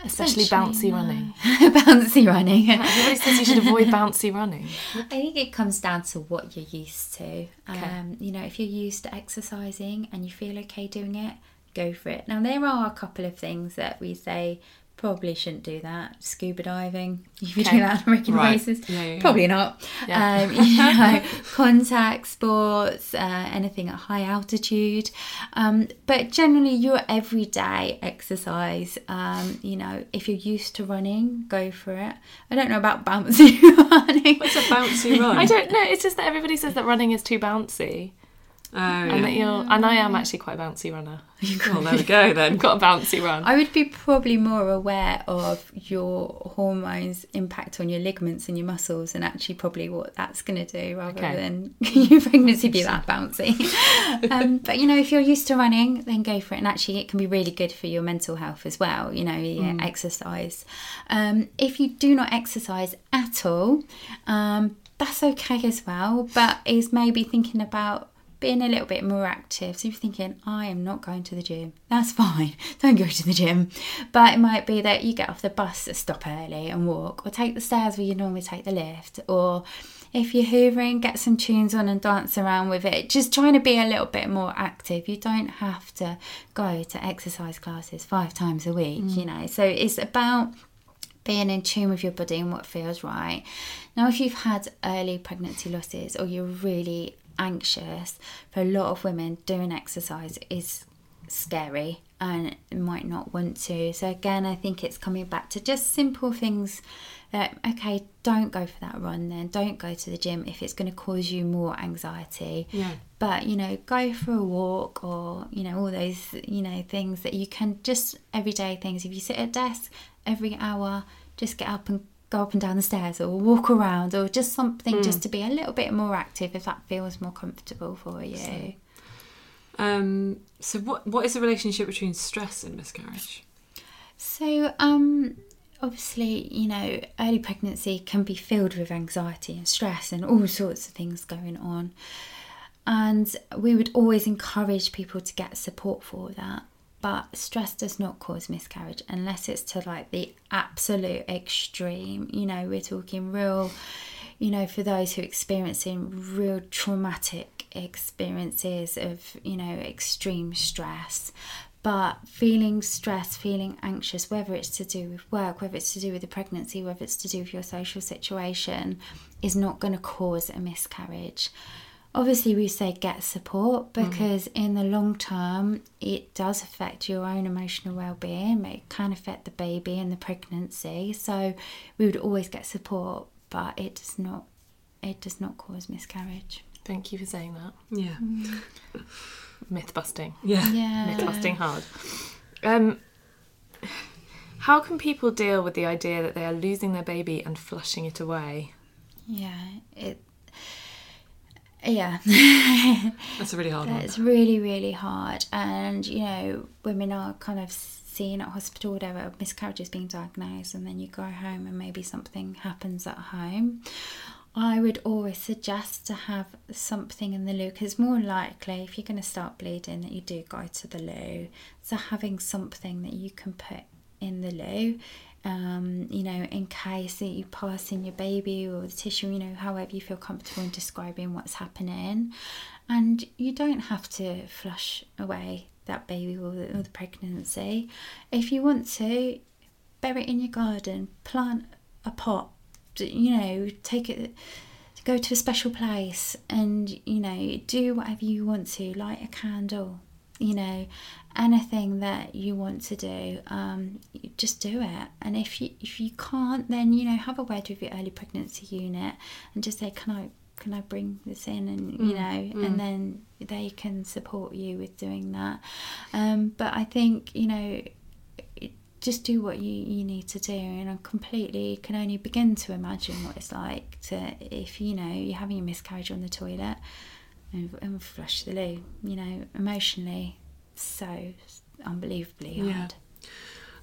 Especially bouncy no. running. bouncy running. Everybody says you should avoid bouncy running. I think it comes down to what you're used to. Okay. Um, you know, if you're used to exercising and you feel okay doing it, go for it. Now, there are a couple of things that we say probably shouldn't do that. Scuba diving, if you Okay. do that on a regular Right. basis, Yeah, yeah, yeah. probably not. Um, you know, contact sports, uh, anything at high altitude. Um, but generally, your everyday exercise, um, you know, if you're used to running, go for it. I don't know about bouncy running. What's a bouncy run? I don't know. It's just that everybody says that running is too bouncy, Oh, and that yeah. you're. And I am actually quite a bouncy runner. Well, there we go then. I've got a bouncy run. I would be probably more aware of your hormones' impact on your ligaments and your muscles, and actually probably what that's going to do, rather Okay. than your pregnancy be that bouncy. um, but you know, if you're used to running, then go for it. And actually, it can be really good for your mental health as well. You know, your exercise. Um, if you do not exercise at all, um, that's okay as well. But is maybe thinking about being a little bit more active. So if you're thinking, I am not going to the gym, that's fine. Don't go to the gym. But it might be that you get off the bus, stop early and walk, or take the stairs where you normally take the lift, or if you're hoovering, get some tunes on and dance around with it. Just trying to be a little bit more active. You don't have to go to exercise classes five times a week, mm. you know. So it's about being in tune with your body and what feels right. Now, if you've had early pregnancy losses or you're really anxious, for a lot of women, doing exercise is scary and might not want to. So, again, I think it's coming back to just simple things that, okay, don't go for that run then, don't go to the gym if it's going to cause you more anxiety. Yeah. But, you know, go for a walk or, you know, all those, you know, things that you can just everyday things. If you sit at a desk every hour, just get up and go up and down the stairs or walk around or just something just to be a little bit more active if that feels more comfortable for you. Um, so what what is the relationship between stress and miscarriage? So, um, obviously, you know, early pregnancy can be filled with anxiety and stress and all sorts of things going on. And we would always encourage people to get support for that. But stress does not cause miscarriage unless it's to like the absolute extreme. You know, we're talking real, you know, for those who are experiencing real traumatic experiences of, you know, extreme stress. But feeling stress, feeling anxious, whether it's to do with work, whether it's to do with the pregnancy, whether it's to do with your social situation, is not going to cause a miscarriage. Obviously, we say get support because in the long term, it does affect your own emotional well being. It can affect the baby and the pregnancy. So, we would always get support, but it does not. It does not cause miscarriage. Thank you for saying that. Yeah. Myth busting. Yeah. Yeah. Myth busting hard. Um, how can people deal with the idea that they are losing their baby and flushing it away? Yeah. It. Yeah. That's a really hard one. It's really, really hard. And, you know, women are kind of seen at hospital, whatever, miscarriages being diagnosed, and then you go home and maybe something happens at home. I would always suggest to have something in the loo because more likely if you're going to start bleeding that you do go to the loo. So having something that you can put in the loo, um, you know, in case that you pass in your baby or the tissue, you know, however you feel comfortable in describing what's happening. And you don't have to flush away that baby or the, or the pregnancy. If you want to, bury it in your garden, plant a pot, you know, take it, go to a special place and, you know, do whatever you want to, light a candle, you know, anything that you want to do, um, just do it. And if you if you can't, then you know, have a word with your early pregnancy unit and just say, can I can I bring this in and you know, and then they can support you with doing that. Um, but I think you know. Just do what you, you need to do, and I completely can only begin to imagine what it's like to if you know you're having a miscarriage on the toilet and, and flush the loo. You know, emotionally, so unbelievably Yeah. hard.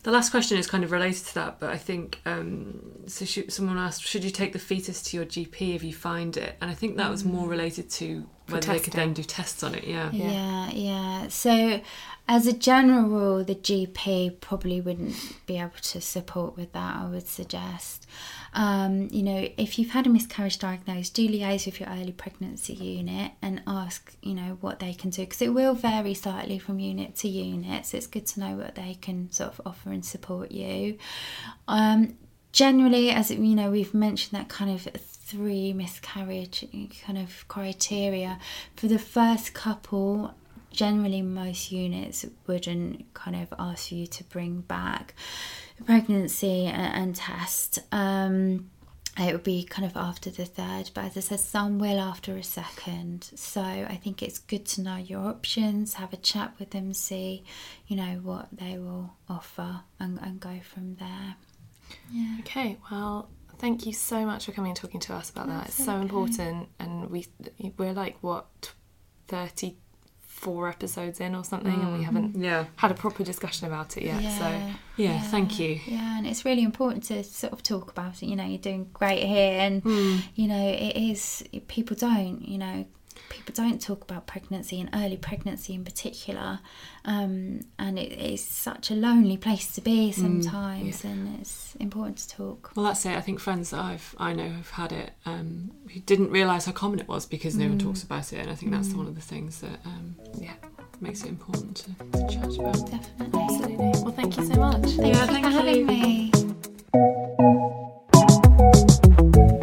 The last question is kind of related to that, but I think um, so. Should, someone asked, should you take the fetus to your GP if you find it? And I think that was more related to whether they could then do tests on it. Yeah. Yeah, yeah. So, as a general rule, the GP probably wouldn't be able to support with that. I would suggest. Um, you know, if you've had a miscarriage diagnosed, do liaise with your early pregnancy unit and ask, you know, what they can do because it will vary slightly from unit to unit. So it's good to know what they can sort of offer and support you. Um, generally, as you know, we've mentioned that kind of three miscarriage kind of criteria for the first couple. Generally, most units wouldn't kind of ask you to bring back pregnancy and, and test. Um, it would be kind of after the third, but as I said, some will after a second. So I think it's good to know your options, have a chat with them, see, you know, what they will offer, and, and go from there. Yeah. Okay, well, thank you so much for coming and talking to us about that. It's so important, and we we're like what thirty four episodes in or something, and we haven't Yeah. had a proper discussion about it yet. So Yeah, thank you. Yeah, and it's really important to sort of talk about it. You know, you're doing great here, and Hmm. you know, it is people don't. You know, people don't talk about pregnancy and early pregnancy in particular, um, and it is such a lonely place to be sometimes, and it's important to talk. Well, that's it. I think friends that I've I know have had it um, who didn't realise how common it was because no one talks about it, and I think that's one of the things that um, yeah makes it important to, to chat about. Definitely. Absolutely. Well, thank you so much. Thank you for having me.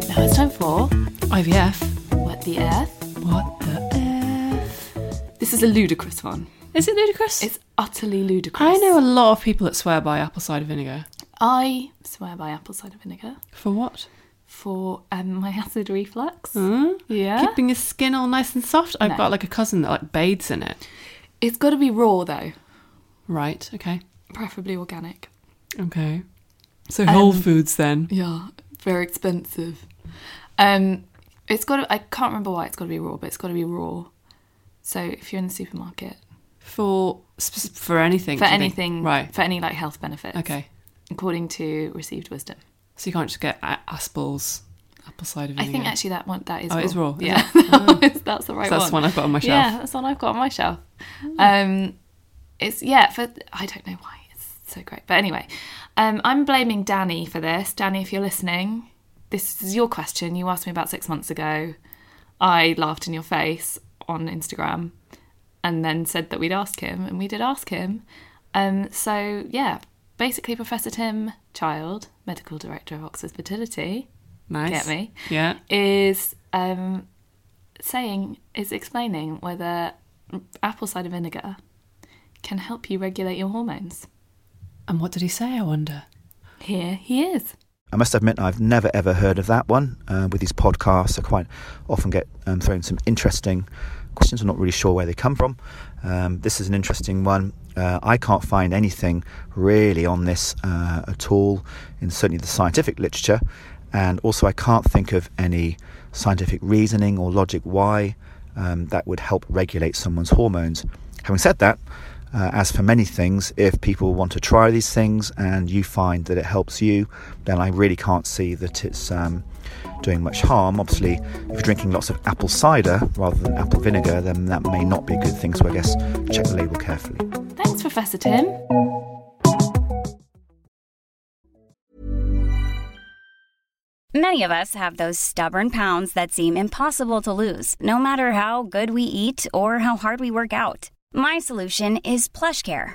Now it's time for IVF. What the Earth. What the f? This is a ludicrous one. Is it ludicrous? It's utterly ludicrous. I know a lot of people that swear by apple cider vinegar. I swear by apple cider vinegar For what? for um, my acid reflux. Huh? Yeah. Keeping your skin all nice and soft. I've No. got like a cousin that like bathes in it. It's got to be raw though, Right. Okay. preferably organic. Okay. So Whole Um, Foods then. Yeah, very expensive. Um, it's got. To, I can't remember why it's got to be raw, but it's got to be raw. So if you're in the supermarket For for anything. for you think? anything, Right. For any like health benefits. Okay. According to received wisdom, So you can't just get a- Aspall's apple cider vinegar. I think actually that one that is. Oh, raw. it is raw, Yeah, it? that's the right So that's one. the one I've got on my shelf. Yeah, that's the one I've got on my shelf. Um, it's yeah for I don't know why it's so great, but anyway, um, I'm blaming Danny for this. Danny, if you're listening, this is your question. You asked me about six months ago. I laughed in your face on Instagram, and then said that we'd ask him, and we did ask him. Um, so yeah, basically, Professor Tim Child, medical director of Oxford Fertility, Nice. get me Yeah. is um, saying is explaining whether apple cider vinegar can help you regulate your hormones. And what did he say? I wonder. Here he is. I must admit, I've never ever heard of that one. Uh, with these podcasts, I quite often get um, thrown some interesting questions. I'm not really sure where they come from. Um, this is an interesting one. Uh, I can't find anything really on this uh, at all in certainly the scientific literature, and also I can't think of any scientific reasoning or logic why um, that would help regulate someone's hormones. Having said that, uh, as for many things, if people want to try these things and you find that it helps you, then I really can't see that it's um, doing much harm. Obviously, if you're drinking lots of apple cider rather than apple vinegar, then that may not be a good thing. So I guess check the label carefully. Thanks, Professor Tim. Many of us have those stubborn pounds that seem impossible to lose, no matter how good we eat or how hard we work out. My solution is PlushCare.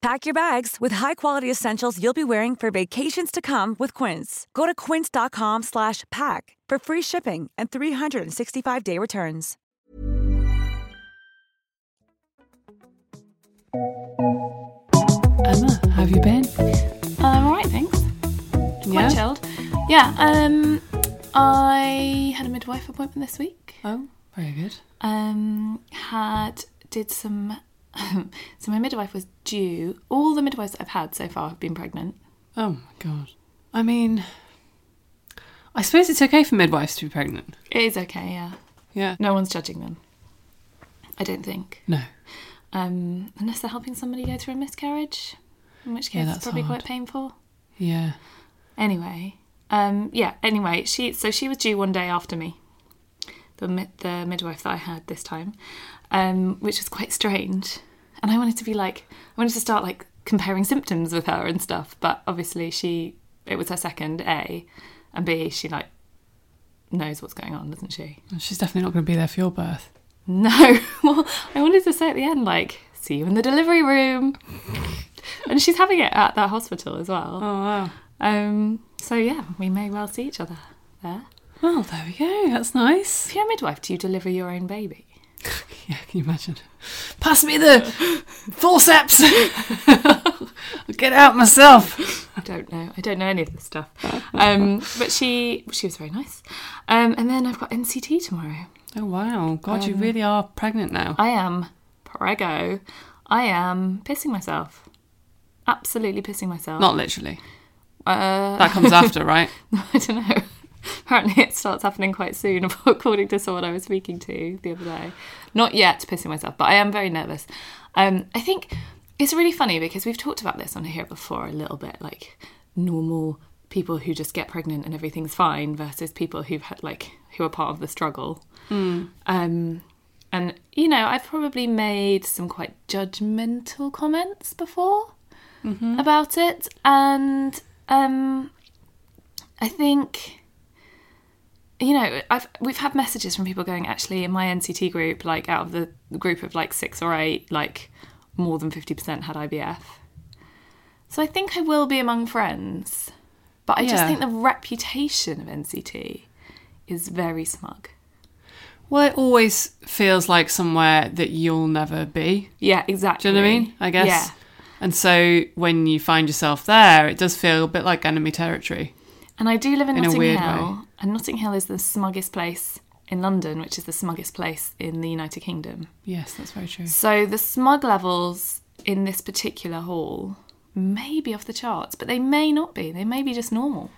Pack your bags with high-quality essentials you'll be wearing for vacations to come with Quince. Go to quince.com slash pack for free shipping and 365-day returns. Emma, how have you been? Um, all right, thanks. Yeah? Quite chilled. Yeah. Um, I had a midwife appointment this week. Oh, very good. Um, had did some. so my midwife was due. All the midwives I've had so far have been pregnant. Oh my god. I mean, I suppose it's okay for midwives to be pregnant. It is okay. Yeah. Yeah. No one's judging them. I don't think. No. Um, unless they're helping somebody go through a miscarriage, in which case Yeah, it's probably hard. quite painful. Yeah. Anyway, um, yeah. Anyway, she so she was due one day after me, the the midwife that I had this time, um, which was quite strange. And I wanted to be like, I wanted to start like comparing symptoms with her and stuff. But obviously, she it was her second A, and B she like knows what's going on, doesn't she? She's definitely not going to be there for your birth. No. Well, I wanted to say at the end, like, see you in the delivery room. and she's having it at that hospital as well. Oh wow. Um, so yeah, we may well see each other there. Well, there we go. That's nice. If you're a midwife, do you deliver your own baby? Yeah, can you imagine? Pass me the forceps. I'll get out myself. I don't know. I don't know any of this stuff. Um, but she she was very nice. Um, and then I've got NCT tomorrow. Oh wow, God, you really are pregnant now. I am prego. I am pissing myself. Absolutely pissing myself. Not literally. Uh, That comes after, right? I don't know. Apparently, it starts happening quite soon, according to someone I was speaking to the other day. Not yet pissing myself, but I am very nervous. Um, I think it's really funny because we've talked about this on here before a little bit, like normal people who just get pregnant and everything's fine versus people who've had like who are part of the struggle. Um, and you know, I've probably made some quite judgmental comments before about it, and um, I think you know I've we've had messages from people going actually in my NCT group, like out of the group of like six or eight, like more than fifty percent had IVF. So I think I will be among friends, but I just think the reputation of NCT is very smug. Well, it always feels like somewhere that you'll never be. Yeah, exactly. Do you know what I mean? I guess. Yeah. And so when you find yourself there, it does feel a bit like enemy territory. And I do live in, In a Notting Hill, way. And Notting Hill is the smuggest place in London, which is the smuggest place in the United Kingdom. Yes, that's very true. So the smug levels in this particular hall may be off the charts, but they may not be. They may be just normal.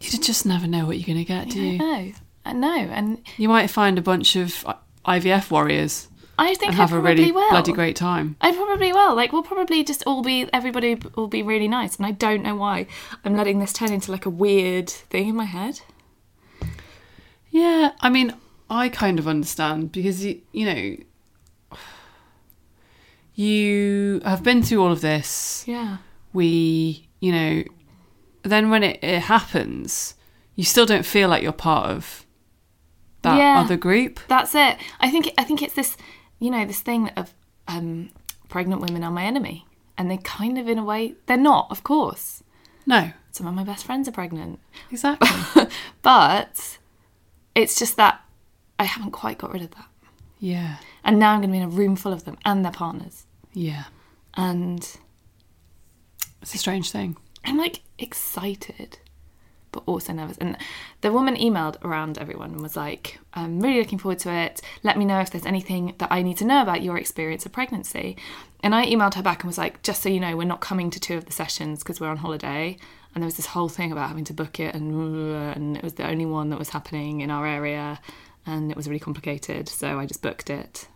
You just never know what you're going to get, do you? No, I know. And You might find a bunch of IVF warriors I think and I have a really will. bloody great time. I probably will. Like, we'll probably just all be, everybody will be really nice. And I don't know why I'm letting this turn into like a weird thing in my head. Yeah, I mean, I kind of understand because you, you know, you have been through all of this. Yeah. We, you know, then when it, it happens, you still don't feel like you're part of that Yeah. other group. That's it. I think I think it's this, you know, this thing of um, pregnant women are my enemy, and they kind of, in a way, they're not. Of course, No, some of my best friends are pregnant, exactly. but it's just that I haven't quite got rid of that, yeah, and now I'm going to be in a room full of them and their partners, yeah. and It's a strange thing. I'm like excited, but also nervous. And the woman emailed around everyone and was like, I'm really looking forward to it. Let me know if there's anything that I need to know about your experience of pregnancy. And I emailed her back and was like, just so you know, we're not coming to two of the sessions because we're on holiday. And there was this whole thing about having to book it, and, and it was the only one that was happening in our area. And it was really complicated. So I just booked it.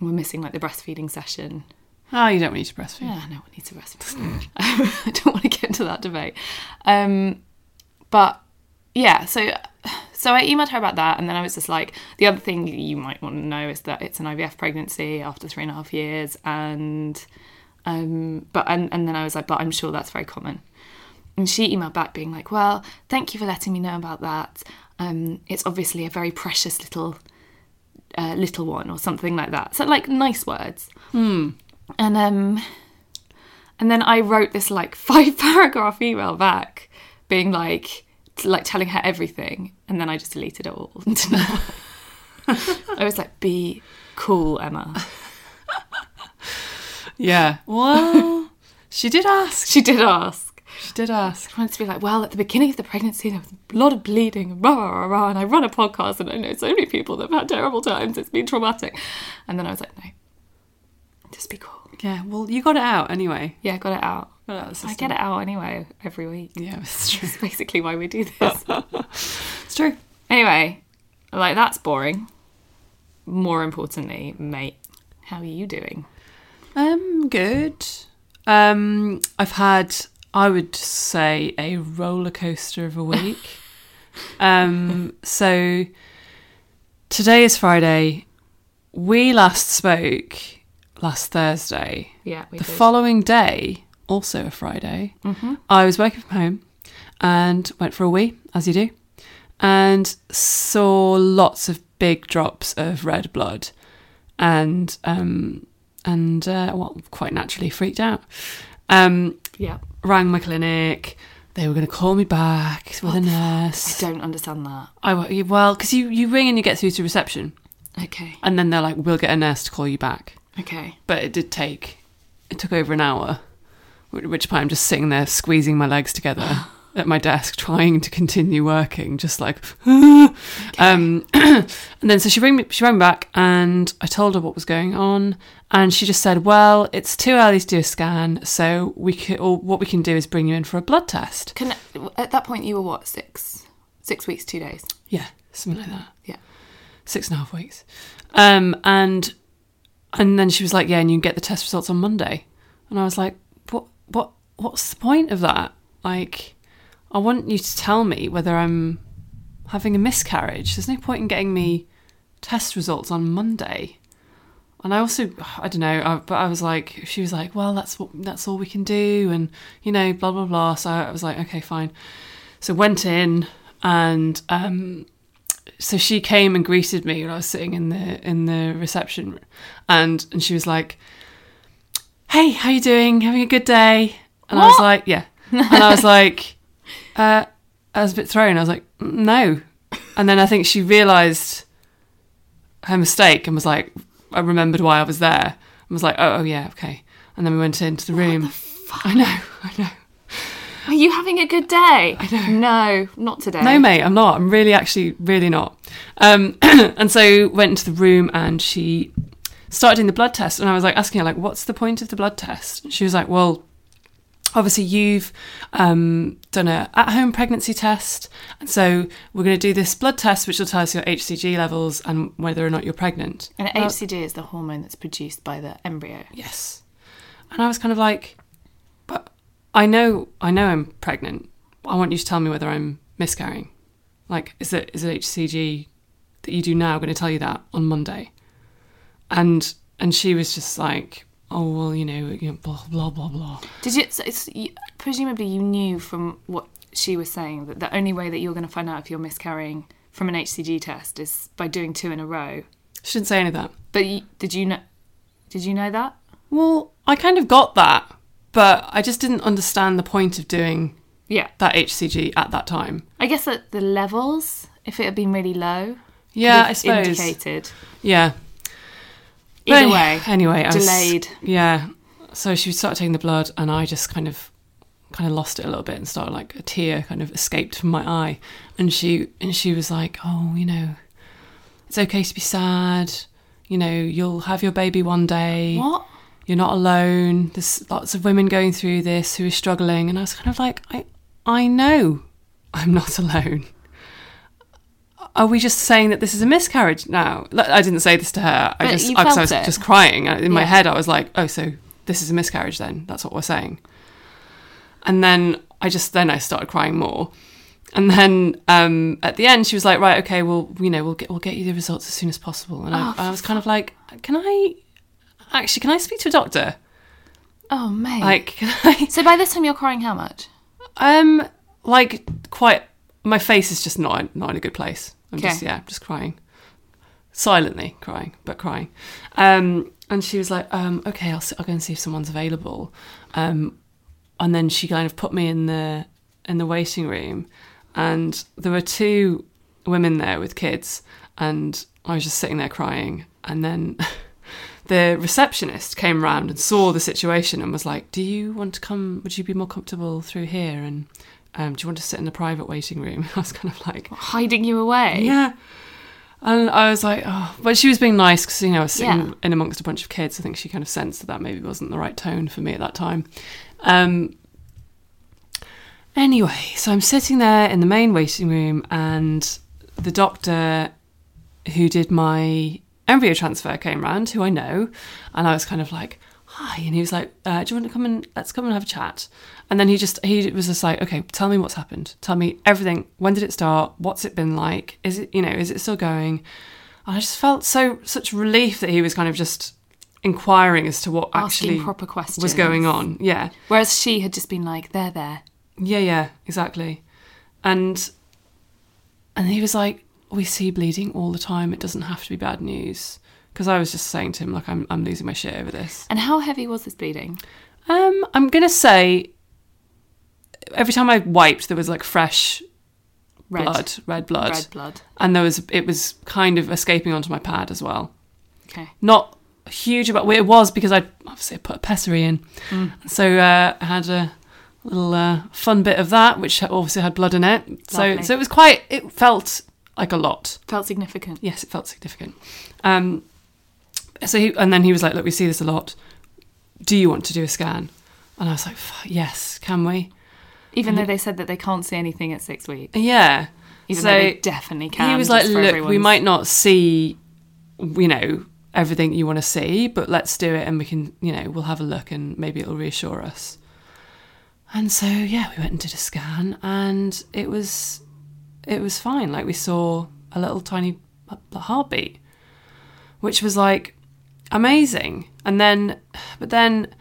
We're missing like the breastfeeding session Oh, you don't need to breastfeed. yeah, no one needs to breastfeed. I don't want to get into that debate. Um, but yeah, so so I emailed her about that, and then I was just like, the other thing you might want to know is that it's an IVF pregnancy after three and a half years, and um, but and and then I was like, but I'm sure that's very common. And she emailed back being like, well, thank you for letting me know about that. Um, it's obviously a very precious little uh, little one or something like that. So like nice words. And um and then I wrote this like five paragraph email back being like like telling her everything and then I just deleted it all. I was like be cool Emma. Yeah. Well, she did ask. She did ask. She did ask. I wanted to be like, well, at the beginning of the pregnancy, there was a lot of bleeding, rah, rah, rah, rah, and I run a podcast, and I know so many people that have had terrible times. It's been traumatic. And then I was like, no, just be cool. Yeah. Well, you got it out anyway. Yeah, out. Got it out I get it out anyway every week. Yeah, it's true. That's basically why we do this. It's true. anyway, like that's boring. More importantly, mate, how are you doing? Um, good. Um, I've had I would say a roller coaster of a week. um, so today is Friday. We last spoke last Thursday. Yeah, we the did. following day, also a Friday, I was working from home and went for a wee, as you do, and saw lots of big drops of red blood, and um, and uh, well, quite naturally freaked out. Um, Yeah. rang my clinic. They were going to call me back with a nurse. I don't understand that. I well, because you you ring and you get through to reception, Okay. and then they're like, "We'll get a nurse to call you back." Okay. But it did take it took over an hour, at which point I'm just sitting there squeezing my legs together at my desk, trying to continue working, just like. um, and then so she rang me, she rang me back, and I told her what was going on, and she just said, "Well, it's too early to do a scan, so we could, or what we can do is bring you in for a blood test." Can at that point you were what six, six weeks, two days. Yeah, something like that. Yeah. six and a half weeks. Um, and and then she was like, "Yeah, and you can get the test results on Monday." And I was like, "What? What? What's the point of that? Like, I want you to tell me whether I'm having a miscarriage. There's no point in getting me test results on Monday." And I also, I don't know, I, but I was like, she was like, "Well, that's what that's all we can do," and you know, blah blah blah. So I was like, "Okay, fine." So went in and um, so she came and greeted me when I was sitting in the in the reception, and and she was like, "Hey, how you doing? Having a good day?" And I was like, "Yeah," and I was like, uh, I was a bit thrown. I was like, "No," and then I think she realised her mistake and was like, I remembered why I was there and was like, "Oh, oh yeah, okay." And then we went into the room. I know, I know. Are you having a good day? I know. No, not today. No, mate, I'm not. I'm really, actually, really not. Um, and so went into the room and she started doing the blood test. And I was like asking her, like, what's the point of the blood test? And she was like, well, obviously you've um, done a at-home pregnancy test, and so we're going to do this blood test, which will tell us your HCG levels and whether or not you're pregnant. And Well, HCG is the hormone that's produced by the embryo. yes. And I was kind of like, but I know, I know I'm pregnant. I want you to tell me whether I'm miscarrying. Like, is it is it HCG that you do now going to tell you that on Monday? And and she was just like, oh well, you know, you know, blah blah blah blah. Did you? So it's, you, presumably, you knew from what she was saying that the only way that you're going to find out if you're miscarrying from an HCG test is by doing two in a row. She didn't say any of that. But you, did you know? Did you know that? Well, I kind of got that, but I just didn't understand the point of doing Yeah. that HCG at that time. I guess that the levels, if it had been really low, Yeah, I suppose. indicated. Yeah. Either But way, anyway, I was- delayed. yeah. So she started taking the blood, and I just kind of, kind of lost it a little bit, and started like a tear kind of escaped from my eye, and she and she was like, "Oh, you know, it's okay to be sad. You know, you'll have your baby one day. What? You're not alone. There's lots of women going through this who are struggling." And I was kind of like, "I, I know, I'm not alone." Are we just saying that this is a miscarriage now? I didn't say this to her. I But just I, I was it. just crying in my head. I was like, "Oh, so this is a miscarriage then? That's what we're saying." And then I just then I started crying more. And then um, at the end, she was like, "Right, okay, well, you know, we'll get we'll get you the results as soon as possible." And I, Oh, I was kind of like, "Can I actually? Can I speak to a doctor? Oh, mate. Like, can I?" so by this time, you're crying how much? Um, like quite. My face is just not not in a good place. I'm just Okay. yeah, just crying, silently crying, but crying. Um, and she was like, um, okay, I'll I'll go and see if someone's available. Um, and then she kind of put me in the in the waiting room, and there were two women there with kids, and I was just sitting there crying, and then. The receptionist came round and saw the situation and was like, "Do you want to come? Would you be more comfortable through here? And um, do you want to sit in the private waiting room?" I was kind of like, Hiding you away? yeah. And I was like, oh, but she was being nice because, you know, I was sitting Yeah. in amongst a bunch of kids. I think she kind of sensed that that maybe wasn't the right tone for me at that time. Um, anyway, so I'm sitting there in the main waiting room, and the doctor who did my embryo transfer came round, who I know, and I was kind of like, hi. And he was like, uh, do you want to come and let's come and have a chat? And then he just, he was just like, okay, tell me what's happened. Tell me everything. When did it start? What's it been like? Is it, you know, is it still going? And I just felt so, such relief that he was kind of just inquiring as to what Asking actually proper questions. was going on. Yeah. Whereas she had just been like, they're there. Yeah, yeah, exactly. And and he was like, "We see bleeding all the time. It doesn't have to be bad news." Because I was just saying to him, like, "I'm I'm losing my shit over this." And how heavy was this bleeding? Um, I'm gonna say every time I wiped, there was like fresh Red. blood, red blood, Red blood. and there was it was kind of escaping onto my pad as well. Okay. Not huge about well, it was because I obviously I put a pessary in, Mm. so uh, I had a little uh, fun bit of that, which obviously had blood in it. So Lovely. so it was quite. It felt like a lot. Felt significant. Yes, it felt significant. Um, so he, and then he was like, "Look, we see this a lot. Do you want to do a scan?" And I was like, "Yes, can we?" Even though they said that they can't see anything at six weeks. Yeah. Even so though they definitely can. He was like, "Look, we might not see, you know, everything you want to see, but let's do it, and we can, you know, we'll have a look, and maybe it'll reassure us." And so yeah, we went and did a scan, and it was, it was fine. Like we saw a little tiny heartbeat, which was like amazing. And then, but then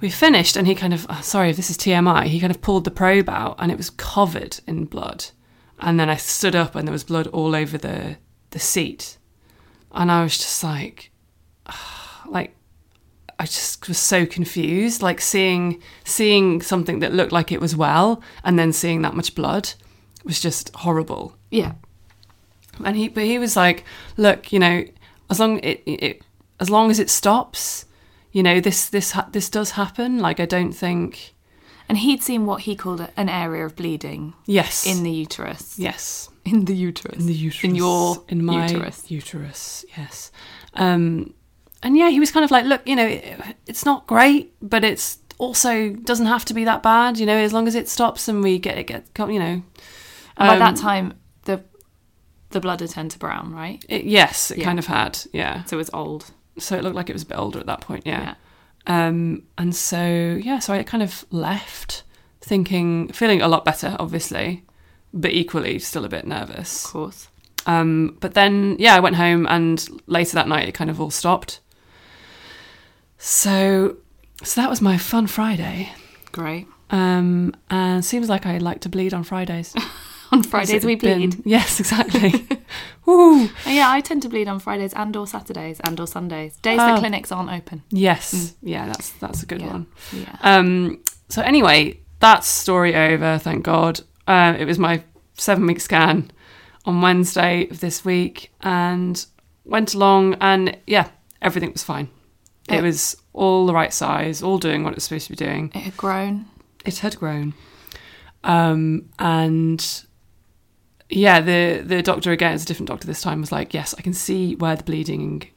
we finished, and he kind of, oh, sorry if this is TMI, he kind of pulled the probe out, and it was covered in blood. And then I stood up, and there was blood all over the the seat, and I was just like, like I just was so confused, like seeing seeing something that looked like it was well, and then seeing that much blood was just horrible. Yeah. And he, but he was like, "Look, you know, as long it, it as long as it stops, you know, this this this does happen. Like, I don't think, And he'd seen what he called an area of bleeding yes, in the uterus. yes, In the uterus. in the uterus, In your in my uterus. uterus, yes. Um, and yeah, he was kind of like, look, you know, it, it's not great, but it's also doesn't have to be that bad. You know, as long as it stops and we get it get, you know. And by that Um, time, the the blood had turned to brown, right? It, yes, it Yeah. kind of had, yeah. So it was old. So it looked like it was a bit older at that point, yeah. Yeah. Um, and so yeah, so I kind of left thinking, feeling a lot better, obviously, but equally still a bit nervous. Of course. Um, but then yeah, I went home, and later that night it kind of all stopped. So, so that was my fun Friday. Great. Um, and seems like I like to bleed on Fridays. On Fridays it we been- bleed. Yes, exactly. Woo. Yeah, I tend to bleed on Fridays and or Saturdays and or Sundays. Days Oh. the clinics aren't open. Yes, yeah, that's that's a good Yeah. one. Yeah. Um, so anyway, that's story over. Thank God. Uh, it was my seven week scan on Wednesday of this week, and went along, and yeah, everything was fine. It Yeah. was all the right size, all doing what it was supposed to be doing. It had grown. It had grown, um, and yeah, the the doctor again, it's a different doctor this time, was like, yes, I can see where the bleeding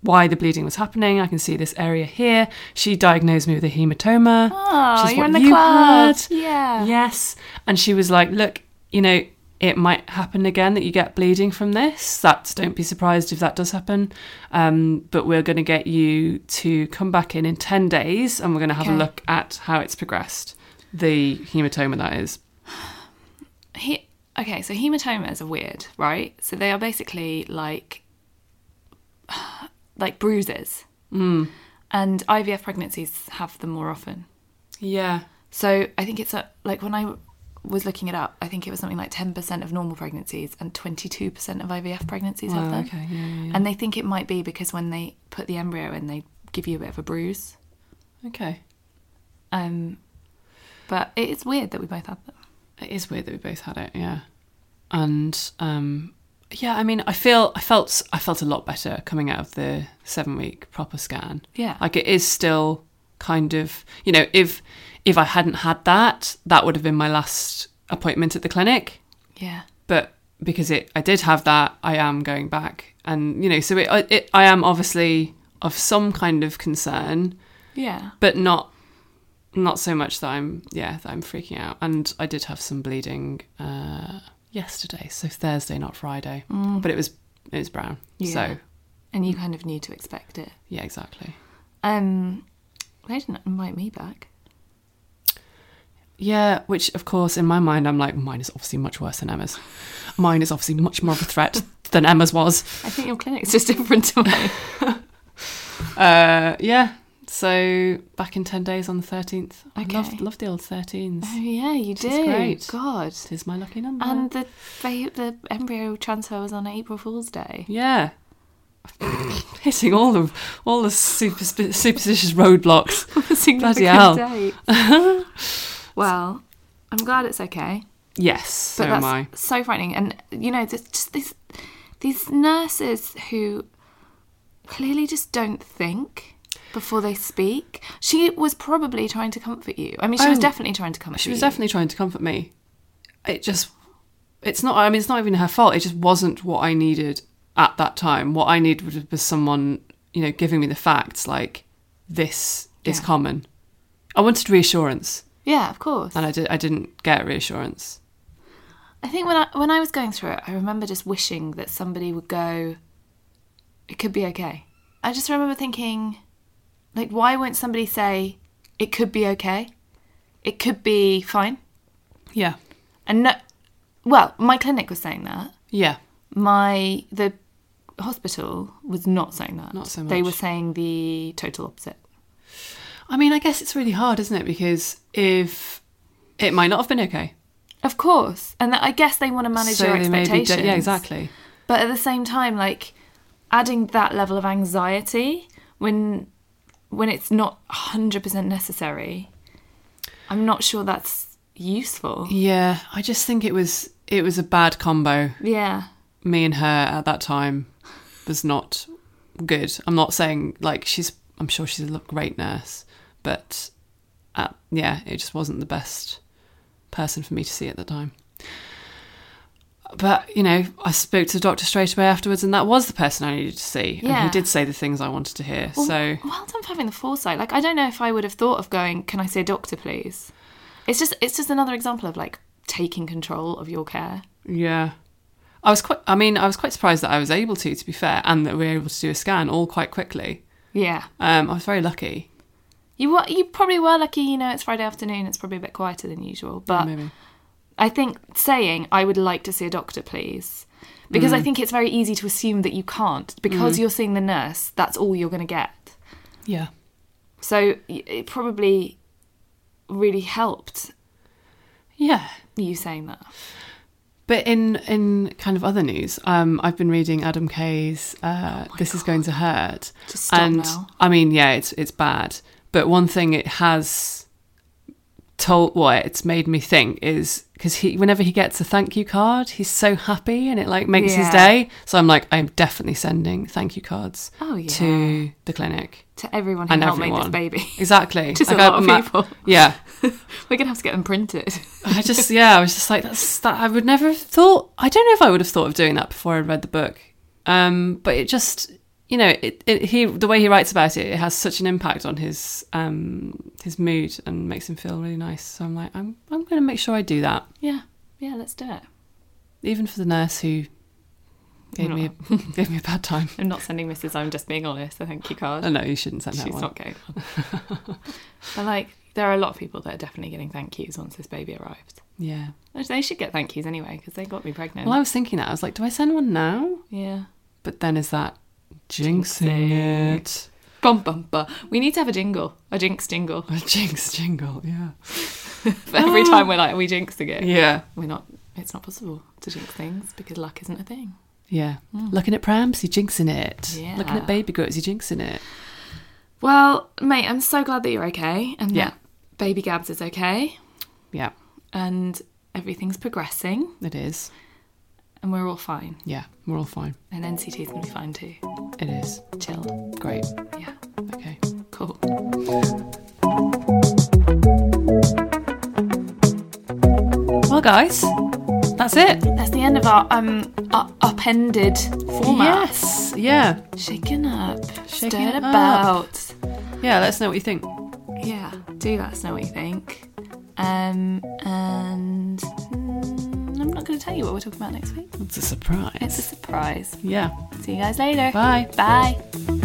why the bleeding was happening. I can see this area here. She diagnosed me with a hematoma. Oh, which is you're what in the you club. had. Yeah. Yes. And she was like, look, you know, it might happen again that you get bleeding from this. That's don't be surprised if that does happen. Um, but we're going to get you to come back in in 10 days and we're going to have a look at how it's progressed. The hematoma, that is. He, okay, so hematomas are weird, right? So they are basically like like bruises. Mm. And IVF pregnancies have them more often. Yeah. So I think it's a, like when I was looking it up, I think it was something like 10% of normal pregnancies and 22% of IVF pregnancies have them. okay, yeah, yeah, yeah. And they think it might be because when they put the embryo in, they give you a bit of a bruise. Okay. Um, but it is weird that we both had them. It is weird that we both had it, yeah. And um yeah, I mean, I feel I felt I felt a lot better coming out of the 7 week proper scan. Yeah. Like it is still kind of, you know, if if I hadn't had that, that would have been my last appointment at the clinic, Yeah. but because it I did have that, I am going back. And you know, so it, it I am obviously of some kind of concern, Yeah. but not not so much that I'm yeah that I'm freaking out. And I did have some bleeding uh, yesterday, so Thursday, not Friday, but it was it was brown. Yeah. So And you kind of knew to expect it. yeah, exactly. Um, they didn't invite me back. Yeah, which of course in my mind I'm like, mine is obviously much worse than Emma's. Mine is obviously much more of a threat than Emma's was. I think your clinic's just different to mine. Uh, yeah. So back in ten days on the thirteenth. I Okay. love love the old thirteens. oh yeah, you It's did. great. God. It is my lucky number. And the the embryo transfer was on April Fool's Day. yeah. Hitting all the all the super, superstitious roadblocks. Bloody hell. well, I'm glad it's okay. Yes, so But am I. so frightening. And you know, there's just these these nurses who clearly just don't think before they speak. She was probably trying to comfort you. I mean, she was Oh, definitely trying to comfort me. She was you. definitely trying to comfort me. It just, it's not. I mean, it's not even her fault. It just wasn't what I needed at that time. What I needed was- was someone, you know, giving me the facts. Like this is Yeah. common. I wanted reassurance, Yeah, of course. and I did. I didn't get reassurance. I think when I when I was going through it, I remember just wishing that somebody would go. It could be okay. I just remember thinking, like, why won't somebody say it could be okay? It could be fine. Yeah, And no, well, my clinic was saying that. yeah, My the hospital was not saying that. Not so much. They were saying the total opposite. I mean, I guess it's really hard, isn't it? Because if it might not have been okay, Of course, and that, I guess they want to manage so your they may be expectations. de- yeah, exactly. But at the same time, like adding that level of anxiety when when it's not hundred percent necessary, I'm not sure that's useful. Yeah, I just think it was it was a bad combo. Yeah. me and her at that time was not good. I'm not saying like she's. I'm sure she's a great nurse, but uh, yeah, it just wasn't the best person for me to see at the time. But you know, I spoke to the doctor straight away afterwards, and that was the person I needed to see. yeah. And he did say the things I wanted to hear. Well, so well done for having the foresight. Like I don't know if I would have thought of going. Can I see a doctor, please? It's just it's just another example of like taking control of your care. yeah, I was quite. I mean, I was quite surprised that I was able to, to be fair, and that we were able to do a scan all quite quickly. Yeah. Um, I was very lucky. You were, you probably were lucky. You know, it's Friday afternoon. It's probably a bit quieter than usual. But maybe. I think saying I would like to see a doctor, please, because Mm. I think it's very easy to assume that you can't because you're seeing the nurse. That's all you're going to get. Yeah. So it probably really helped Yeah. you saying that. But in in kind of other news, um, I've been reading Adam Kay's uh, "This Is Going to Hurt," Oh and now. I mean, yeah, it's it's bad. But one thing it has told, what it's made me think is because he, whenever he gets a thank you card, he's so happy and it like makes his day. So I'm like, I'm definitely sending thank you cards Oh, yeah. to the clinic To everyone who and helped everyone. make this baby. Exactly, Just a Like, I- lot of ma- people. Yeah, We're to have to get them printed. I just yeah, I was just like that's that I would never have thought I don't know if I would have thought of doing that before I read the book. Um but it just you know, it, it he the way he writes about it, it has such an impact on his um his mood and makes him feel really nice. So I'm like I'm I'm going to make sure I do that yeah. Yeah, let's do it. even for the nurse who gave me a, gave me a bad time. I'm not sending Mrs. I'm just being honest, a thank you card. Oh no, you shouldn't send that She's one. not going. but like, there are a lot of people that are definitely getting thank yous once this baby arrives. Yeah. They should get thank yous anyway because they got me pregnant. Well, I was thinking that. I was like, do I send one now? yeah. But then is that jinxing Jinxing. it? Bum bum bum. We need to have a jingle, a jinx jingle. A jinx jingle, yeah. Every time ah. we're like, are we jinxing it? Yeah. We're not. It's not possible to jinx things because luck isn't a thing. Yeah. Hmm. Looking at prams, you're jinxing it. Yeah. Looking at baby grows, you're jinxing it. Well, mate, I'm so glad that you're okay and Yeah. that baby Gabs is okay Yeah, and everything's progressing it is. And we're all fine. Yeah, we're all fine. And NCT is gonna be fine too. It is. Chill. Great. Yeah. Okay. Cool. Well, guys, that's it. That's the end of our um our upended format. Yes. Yeah. Shaken up. Shaken stirred it about. Yeah, let us know what you think. Yeah. Do let us know what you think. Um and I'm not gonna tell you what we're talking about next week. It's a surprise. It's a surprise. yeah. See you guys later. Bye. Bye.